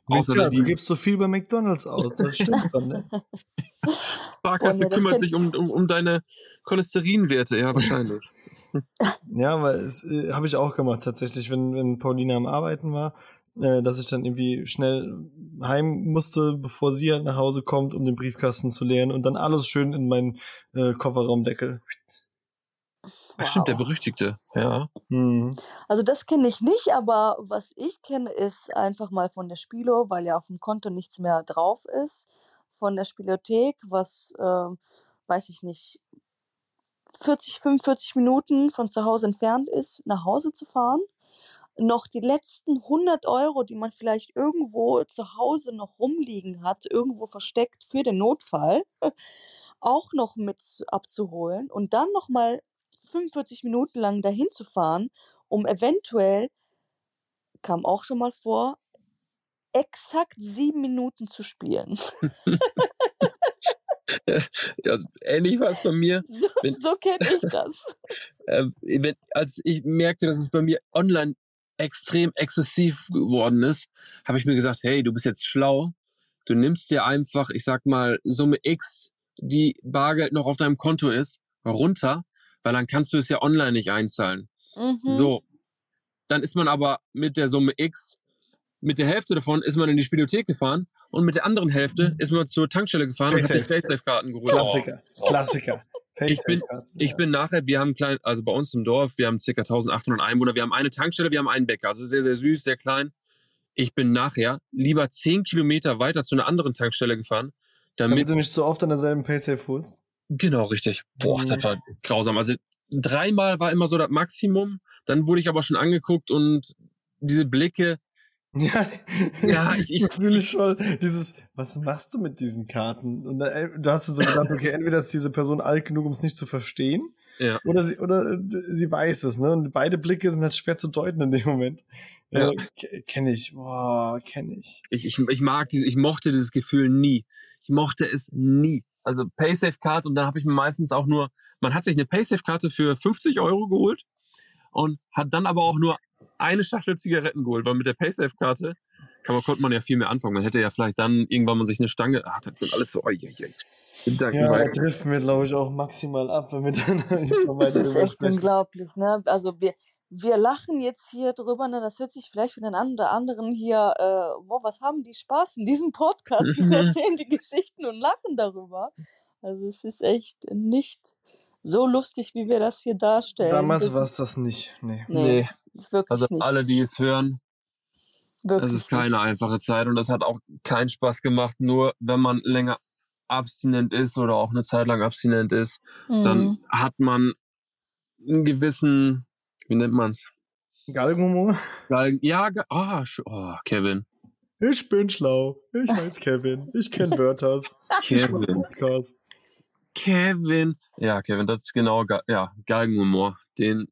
Außer ja, die- du gibst so viel bei McDonalds aus. Das stimmt schon, ne? Sparkasse Boah, das kümmert sich um, um, um deine Cholesterinwerte, ja, wahrscheinlich. Ja, weil es äh, habe ich auch gemacht tatsächlich, wenn, wenn Paulina am Arbeiten war, äh, dass ich dann irgendwie schnell heim musste, bevor sie halt nach Hause kommt, um den Briefkasten zu leeren und dann alles schön in meinen äh, Kofferraumdeckel. Ach, stimmt, der Wow. berüchtigte, ja. Mhm. Also das kenne ich nicht, aber was ich kenne, ist einfach mal von der Spilo, weil ja auf dem Konto nichts mehr drauf ist, von der Spielothek, was, ähm, weiß ich nicht, 40, 45 Minuten von zu Hause entfernt ist, nach Hause zu fahren, noch die letzten 100 Euro, die man vielleicht irgendwo zu Hause noch rumliegen hat, irgendwo versteckt für den Notfall, auch noch mit abzuholen und dann noch mal 45 Minuten lang dahin zu fahren, um eventuell, kam auch schon mal vor, exakt sieben Minuten zu spielen. Also ähnlich war es bei mir. So, so kenne ich das. äh, wenn, als ich merkte, dass es bei mir online extrem exzessiv geworden ist, habe ich mir gesagt, hey, du bist jetzt schlau. Du nimmst dir einfach, ich sag mal, Summe X, die Bargeld noch auf deinem Konto ist, runter, weil dann kannst du es ja online nicht einzahlen. Mhm. So. Dann ist man aber mit der Summe X, mit der Hälfte davon ist man in die Spielothek gefahren und mit der anderen Hälfte ist man zur Tankstelle gefahren und hat sich Paysafe. Paysafe-Karten geholt. Klassiker. Klassiker. Ich bin- Ich bin nachher, wir haben klein, also bei uns im Dorf, wir haben ca. 1800 Einwohner, wir haben eine Tankstelle, wir haben einen Bäcker, also sehr, sehr süß, sehr klein. Ich bin nachher lieber 10 Kilometer weiter zu einer anderen Tankstelle gefahren, Damit damit. du nicht so oft an derselben Paysafe holst. Genau, richtig. Boah, Mhm. das war grausam. Also dreimal war immer so das Maximum, dann wurde ich aber schon angeguckt und diese Blicke, Ja, Ja, ich- ich- fühle schon dieses, was machst du mit diesen Karten? Und dann, äh, du hast dann so gedacht, okay, entweder ist diese Person alt genug, um es nicht zu verstehen, Ja. oder sie, oder äh, sie weiß es, ne? Und beide Blicke sind halt schwer zu deuten in dem Moment. Ja. Äh, ke- kenn ich, boah, kenn ich. ich, ich, ich mag dieses, ich mochte dieses Gefühl nie. Ich mochte es nie. Also Paysafe-Card und dann habe ich mir meistens auch nur, man hat sich eine Paysafe-Karte für 50 Euro geholt und hat dann aber auch nur eine Schachtel Zigaretten geholt, weil mit der Paysafe-Karte kann man, konnte man ja viel mehr anfangen. Man hätte ja vielleicht dann irgendwann mal sich eine Stange, ach, das sind alles so, oi, oi, oi. Gedanken Ja, da trifft mir, glaube ich, auch maximal ab, wenn wir dann jetzt noch Das ist echt sprechen. unglaublich, ne? Also wir, wir lachen jetzt hier drüber, ne? Das hört sich vielleicht für den einen oder anderen hier, äh, boah, was haben die Spaß in diesem Podcast? Die erzählen die Geschichten und lachen darüber. Also es ist echt nicht so lustig, wie wir das hier darstellen. Damals war es das nicht. Nee. Nee, Nee, also nicht. alle, die es hören, wirklich es ist keine nicht. einfache Zeit und das hat auch keinen Spaß gemacht, nur wenn man länger abstinent ist oder auch eine Zeit lang abstinent ist, dann Mhm. hat man einen gewissen, wie nennt man's? Galgenhumor? Galgen. Ja, ah, oh, Kevin. Ich bin schlau. Ich heiße Kevin. Ich kenne Wörter. Kevin. Podcast. Kevin. Ja, Kevin, das ist genau, ja, Galgenhumor. Den,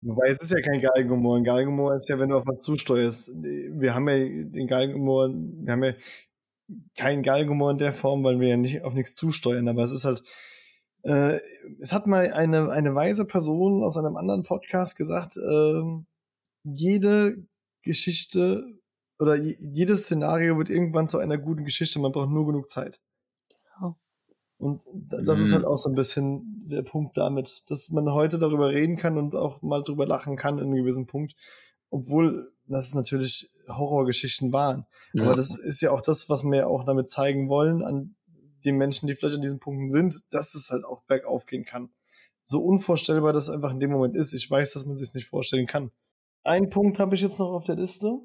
Wobei es ist ja kein Galgenhumor. Ein Galgenhumor ist ja, wenn du auf was zusteuerst. Wir haben ja den Galgenhumor, wir haben ja keinen Galgenhumor in der Form, weil wir ja nicht auf nichts zusteuern, aber es ist halt, äh, es hat mal eine, eine weise Person aus einem anderen Podcast gesagt, ähm, jede Geschichte oder je- jedes Szenario wird irgendwann zu einer guten Geschichte, man braucht nur genug Zeit. Und da- das ist halt Mhm. auch so ein bisschen der Punkt damit, dass man heute darüber reden kann und auch mal drüber lachen kann in einem gewissen Punkt, obwohl das natürlich Horrorgeschichten waren. Aber ja, das ist ja auch das, was wir auch damit zeigen wollen an den Menschen, die vielleicht an diesen Punkten sind, dass es halt auch bergauf gehen kann. So unvorstellbar das einfach in dem Moment ist. Ich weiß, dass man sich nicht vorstellen kann. Einen Punkt habe ich jetzt noch auf der Liste,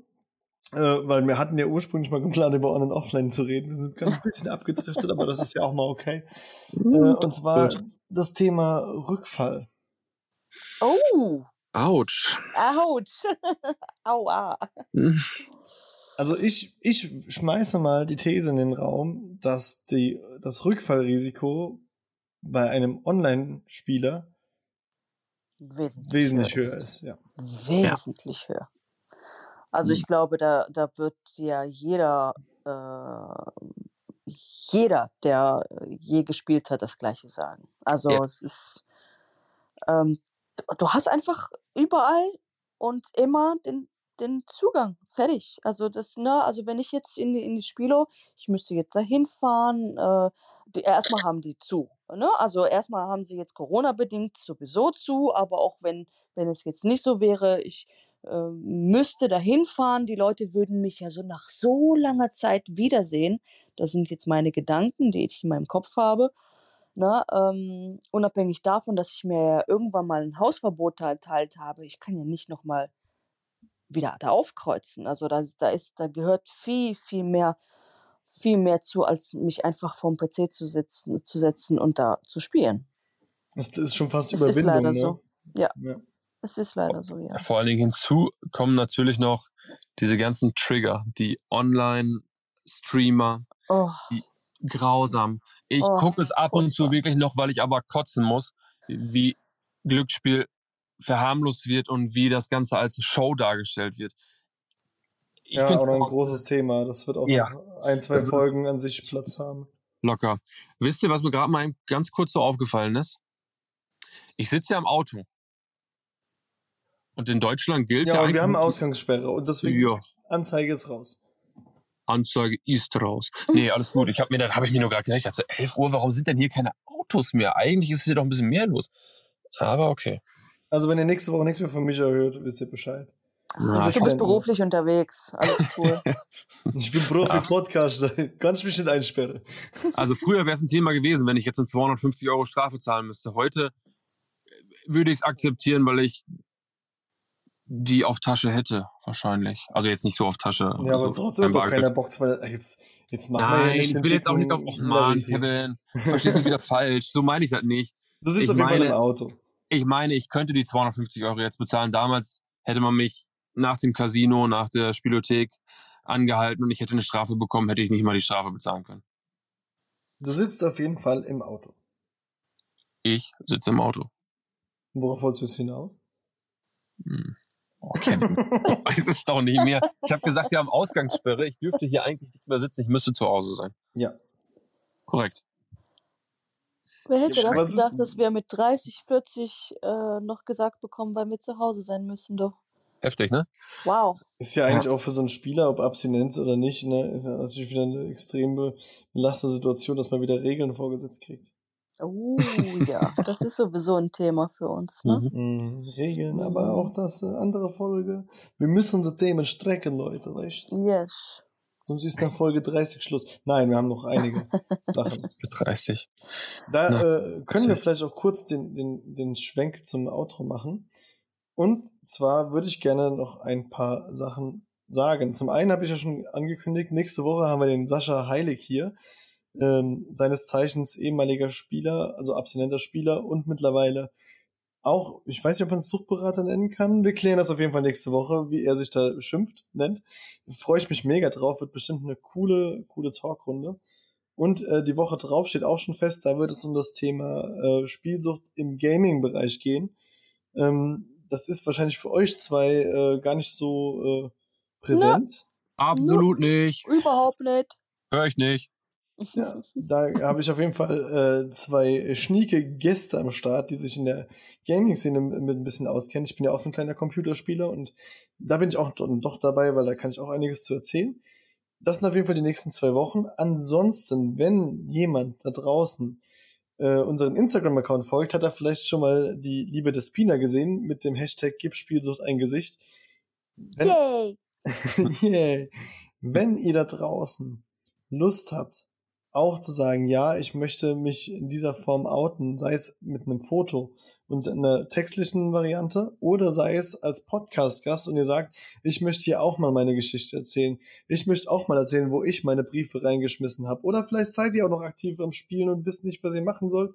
äh, weil wir hatten ja ursprünglich mal geplant, über On- und Offline zu reden. Wir sind ganz ein bisschen abgedriftet, aber das ist ja auch mal okay. Äh, und zwar Gut. das Thema Rückfall. Oh, Autsch. ouch. Aua. Also ich, ich schmeiße mal die These in den Raum, dass die, das Rückfallrisiko bei einem Online-Spieler Wesentlich, wesentlich höher höher ist. Ja. Wesentlich höher. Also Hm. ich glaube, da, da wird ja jeder, äh, jeder, der je gespielt hat, das Gleiche sagen. Also Ja. es ist, ähm, du- hast einfach überall und immer den, den Zugang. Fertig. Also das, ne, also wenn ich jetzt in, die- in die Spielo, ich müsste jetzt dahin fahren, äh, die, erstmal haben die zu. Ne? Also erstmal haben sie jetzt Corona-bedingt sowieso zu, aber auch wenn, wenn es jetzt nicht so wäre, ich äh, müsste dahin fahren, die Leute würden mich ja so nach so langer Zeit wiedersehen. Das sind jetzt meine Gedanken, die ich in meinem Kopf habe. Ne? Ähm, unabhängig davon, dass ich mir ja irgendwann mal ein Hausverbot erteilt habe, ich kann ja nicht nochmal wieder da aufkreuzen. Also da, da ist, da gehört viel, viel mehr, viel mehr zu, als mich einfach vorm PC zu sitzen, zu setzen und da zu spielen. Das ist schon fast Es ist Überwindung. leider ne? so. Ja. ja. Es ist leider so, ja. Vor allen Dingen hinzu kommen natürlich noch diese ganzen Trigger, die Online-Streamer, Oh, grausam. Ich Oh, gucke es ab und zu wirklich noch, weil ich aber kotzen muss, wie Glücksspiel verharmlost wird und wie das Ganze als Show dargestellt wird. Ich ja, auch noch ein auch großes Thema. Das wird auch Ja. noch ein, zwei Folgen an sich Platz haben. locker. Wisst ihr, was mir gerade mal ganz kurz so aufgefallen ist? Ich sitze ja im Auto. Und in Deutschland gilt ja, Ja, wir haben Ausgangssperre und deswegen Ja, Anzeige ist raus. Anzeige ist raus. Nee, alles gut. Ich habe mir, dann habe ich mir nur gerade gedacht, ich dachte, 11 Uhr, warum sind denn hier keine Autos mehr? Eigentlich ist hier doch ein bisschen mehr los. Aber okay. Also wenn ihr nächste Woche nichts mehr von mich hört, wisst ihr Bescheid. Ja, du ich bist beruflich unterwegs. Alles cool. Ich bin Profi-Podcaster. Ich mich nicht einsperren. Also früher wäre es ein Thema gewesen, wenn ich jetzt eine 250 Euro Strafe zahlen müsste. Heute würde ich es akzeptieren, weil ich die auf Tasche hätte, wahrscheinlich. Also jetzt nicht so auf Tasche. Ja, also aber trotzdem hat doch keiner. Bock, zwei, jetzt, jetzt machen wir Nein, hier nicht ich will jetzt auch nicht auf. Och Mann. Kevin, verstehst mich wieder falsch. So meine ich das nicht. Du sitzt ich auf jeden Fall im Auto. Ich meine, ich könnte die 250 Euro jetzt bezahlen. Damals hätte man mich nach dem Casino, nach der Spielothek angehalten und ich hätte eine Strafe bekommen, hätte ich nicht mal die Strafe bezahlen können. Du sitzt auf jeden Fall im Auto. Ich sitze im Auto. Worauf wolltest du es hinaus? Hm. Oh, Kevin, weiß es doch nicht mehr. Ich habe gesagt, wir haben Ausgangssperre. Ich dürfte hier eigentlich nicht mehr sitzen. Ich müsste zu Hause sein. Ja. Korrekt. Wer hätte Ja, das was gedacht, dass wir mit 30, 40 äh, noch gesagt bekommen, weil wir zu Hause sein müssen, doch. Heftig, ne? Wow. Ist ja eigentlich auch für so einen Spieler, ob Abstinenz oder nicht, ne, ist ja natürlich wieder eine extrem be- belastende Situation, dass man wieder Regeln vorgesetzt kriegt. Oh ja, das ist sowieso ein Thema für uns. Ne? Mhm. Mhm, Regeln, Mhm. aber auch das äh, andere Folge. Wir müssen unsere Themen strecken, Leute, weißt du? Yes. Sonst ist nach Folge 30 Schluss. Nein, wir haben noch einige Sachen. Für 30. Da Na, äh, können wir vielleicht auch kurz den, den, den Schwenk zum Outro machen. Und zwar würde ich gerne noch ein paar Sachen sagen. Zum einen habe ich ja schon angekündigt, nächste Woche haben wir den Sascha Heilig hier. Ähm, seines Zeichens ehemaliger Spieler, also abstinenter Spieler und mittlerweile auch, ich weiß nicht, ob man es Suchtberater nennen kann. Wir klären das auf jeden Fall nächste Woche, wie er sich da schimpft, nennt. Freue ich mich mega drauf, wird bestimmt eine coole, coole Talkrunde. Und äh, die Woche drauf steht auch schon fest, da wird es um das Thema äh, Spielsucht im Gaming-Bereich gehen. Ähm, das ist wahrscheinlich für euch zwei äh, gar nicht so äh, präsent. Absolut nicht. Überhaupt nicht. Hör ich nicht. Ja, da habe ich auf jeden Fall äh, zwei schnieke Gäste am Start, die sich in der Gaming-Szene mit ein bisschen auskennen. Ich bin ja auch so ein kleiner Computerspieler und da bin ich auch doch dabei, weil da kann ich auch einiges zu erzählen. Das sind auf jeden Fall die nächsten zwei Wochen. Ansonsten, wenn jemand da draußen äh, unseren Instagram-Account folgt, hat er vielleicht schon mal die Liebe des Pina gesehen mit dem Hashtag Gib Spielsucht ein Gesicht. Wenn, Yay! Yay. Wenn ihr da draußen Lust habt, auch zu sagen, ja, ich möchte mich in dieser Form outen, sei es mit einem Foto und einer textlichen Variante oder sei es als Podcast-Gast und ihr sagt, ich möchte hier auch mal meine Geschichte erzählen. Ich möchte auch mal erzählen, wo ich meine Briefe reingeschmissen habe. Oder vielleicht seid ihr auch noch aktiv am Spielen und wisst nicht, was ihr machen sollt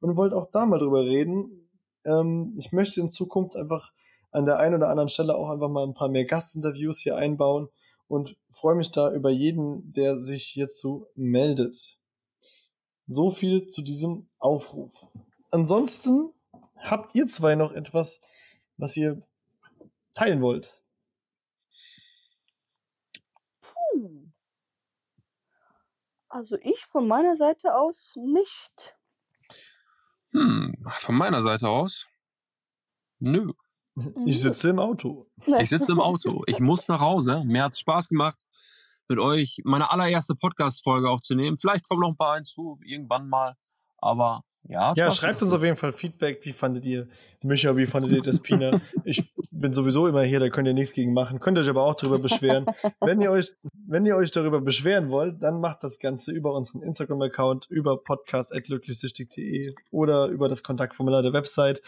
und wollt auch da mal drüber reden. Ähm, ich möchte in Zukunft einfach an der einen oder anderen Stelle auch einfach mal ein paar mehr Gastinterviews hier einbauen und freue mich da über jeden, der sich hierzu meldet. So viel zu diesem Aufruf. Ansonsten habt ihr zwei noch etwas, was ihr teilen wollt? Puh. Also ich von meiner Seite aus nicht. Hm, von meiner Seite aus? Nö. Ich sitze im Auto. Ich sitze im Auto. Ich muss nach Hause. Mir hat es Spaß gemacht, mit euch meine allererste Podcast-Folge aufzunehmen. Vielleicht kommen noch ein paar hinzu, irgendwann mal. Aber ja. Ja, schreibt uns auf jeden Fall Feedback. Wie fandet ihr Micha? Wie fandet ihr das Pina? ich bin sowieso immer hier, da könnt ihr nichts gegen machen. Könnt ihr euch aber auch darüber beschweren. wenn ihr euch, wenn ihr euch darüber beschweren wollt, dann macht das Ganze über unseren Instagram-Account, über podcast.glücklichsüchtig.de oder über das Kontaktformular der Website.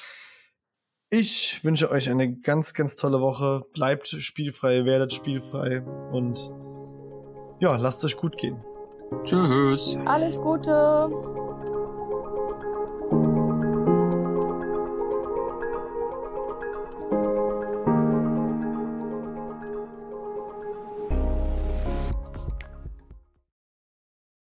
Ich wünsche euch eine ganz, ganz tolle Woche. Bleibt spielfrei, werdet spielfrei und ja, lasst euch gut gehen. Tschüss. Alles Gute.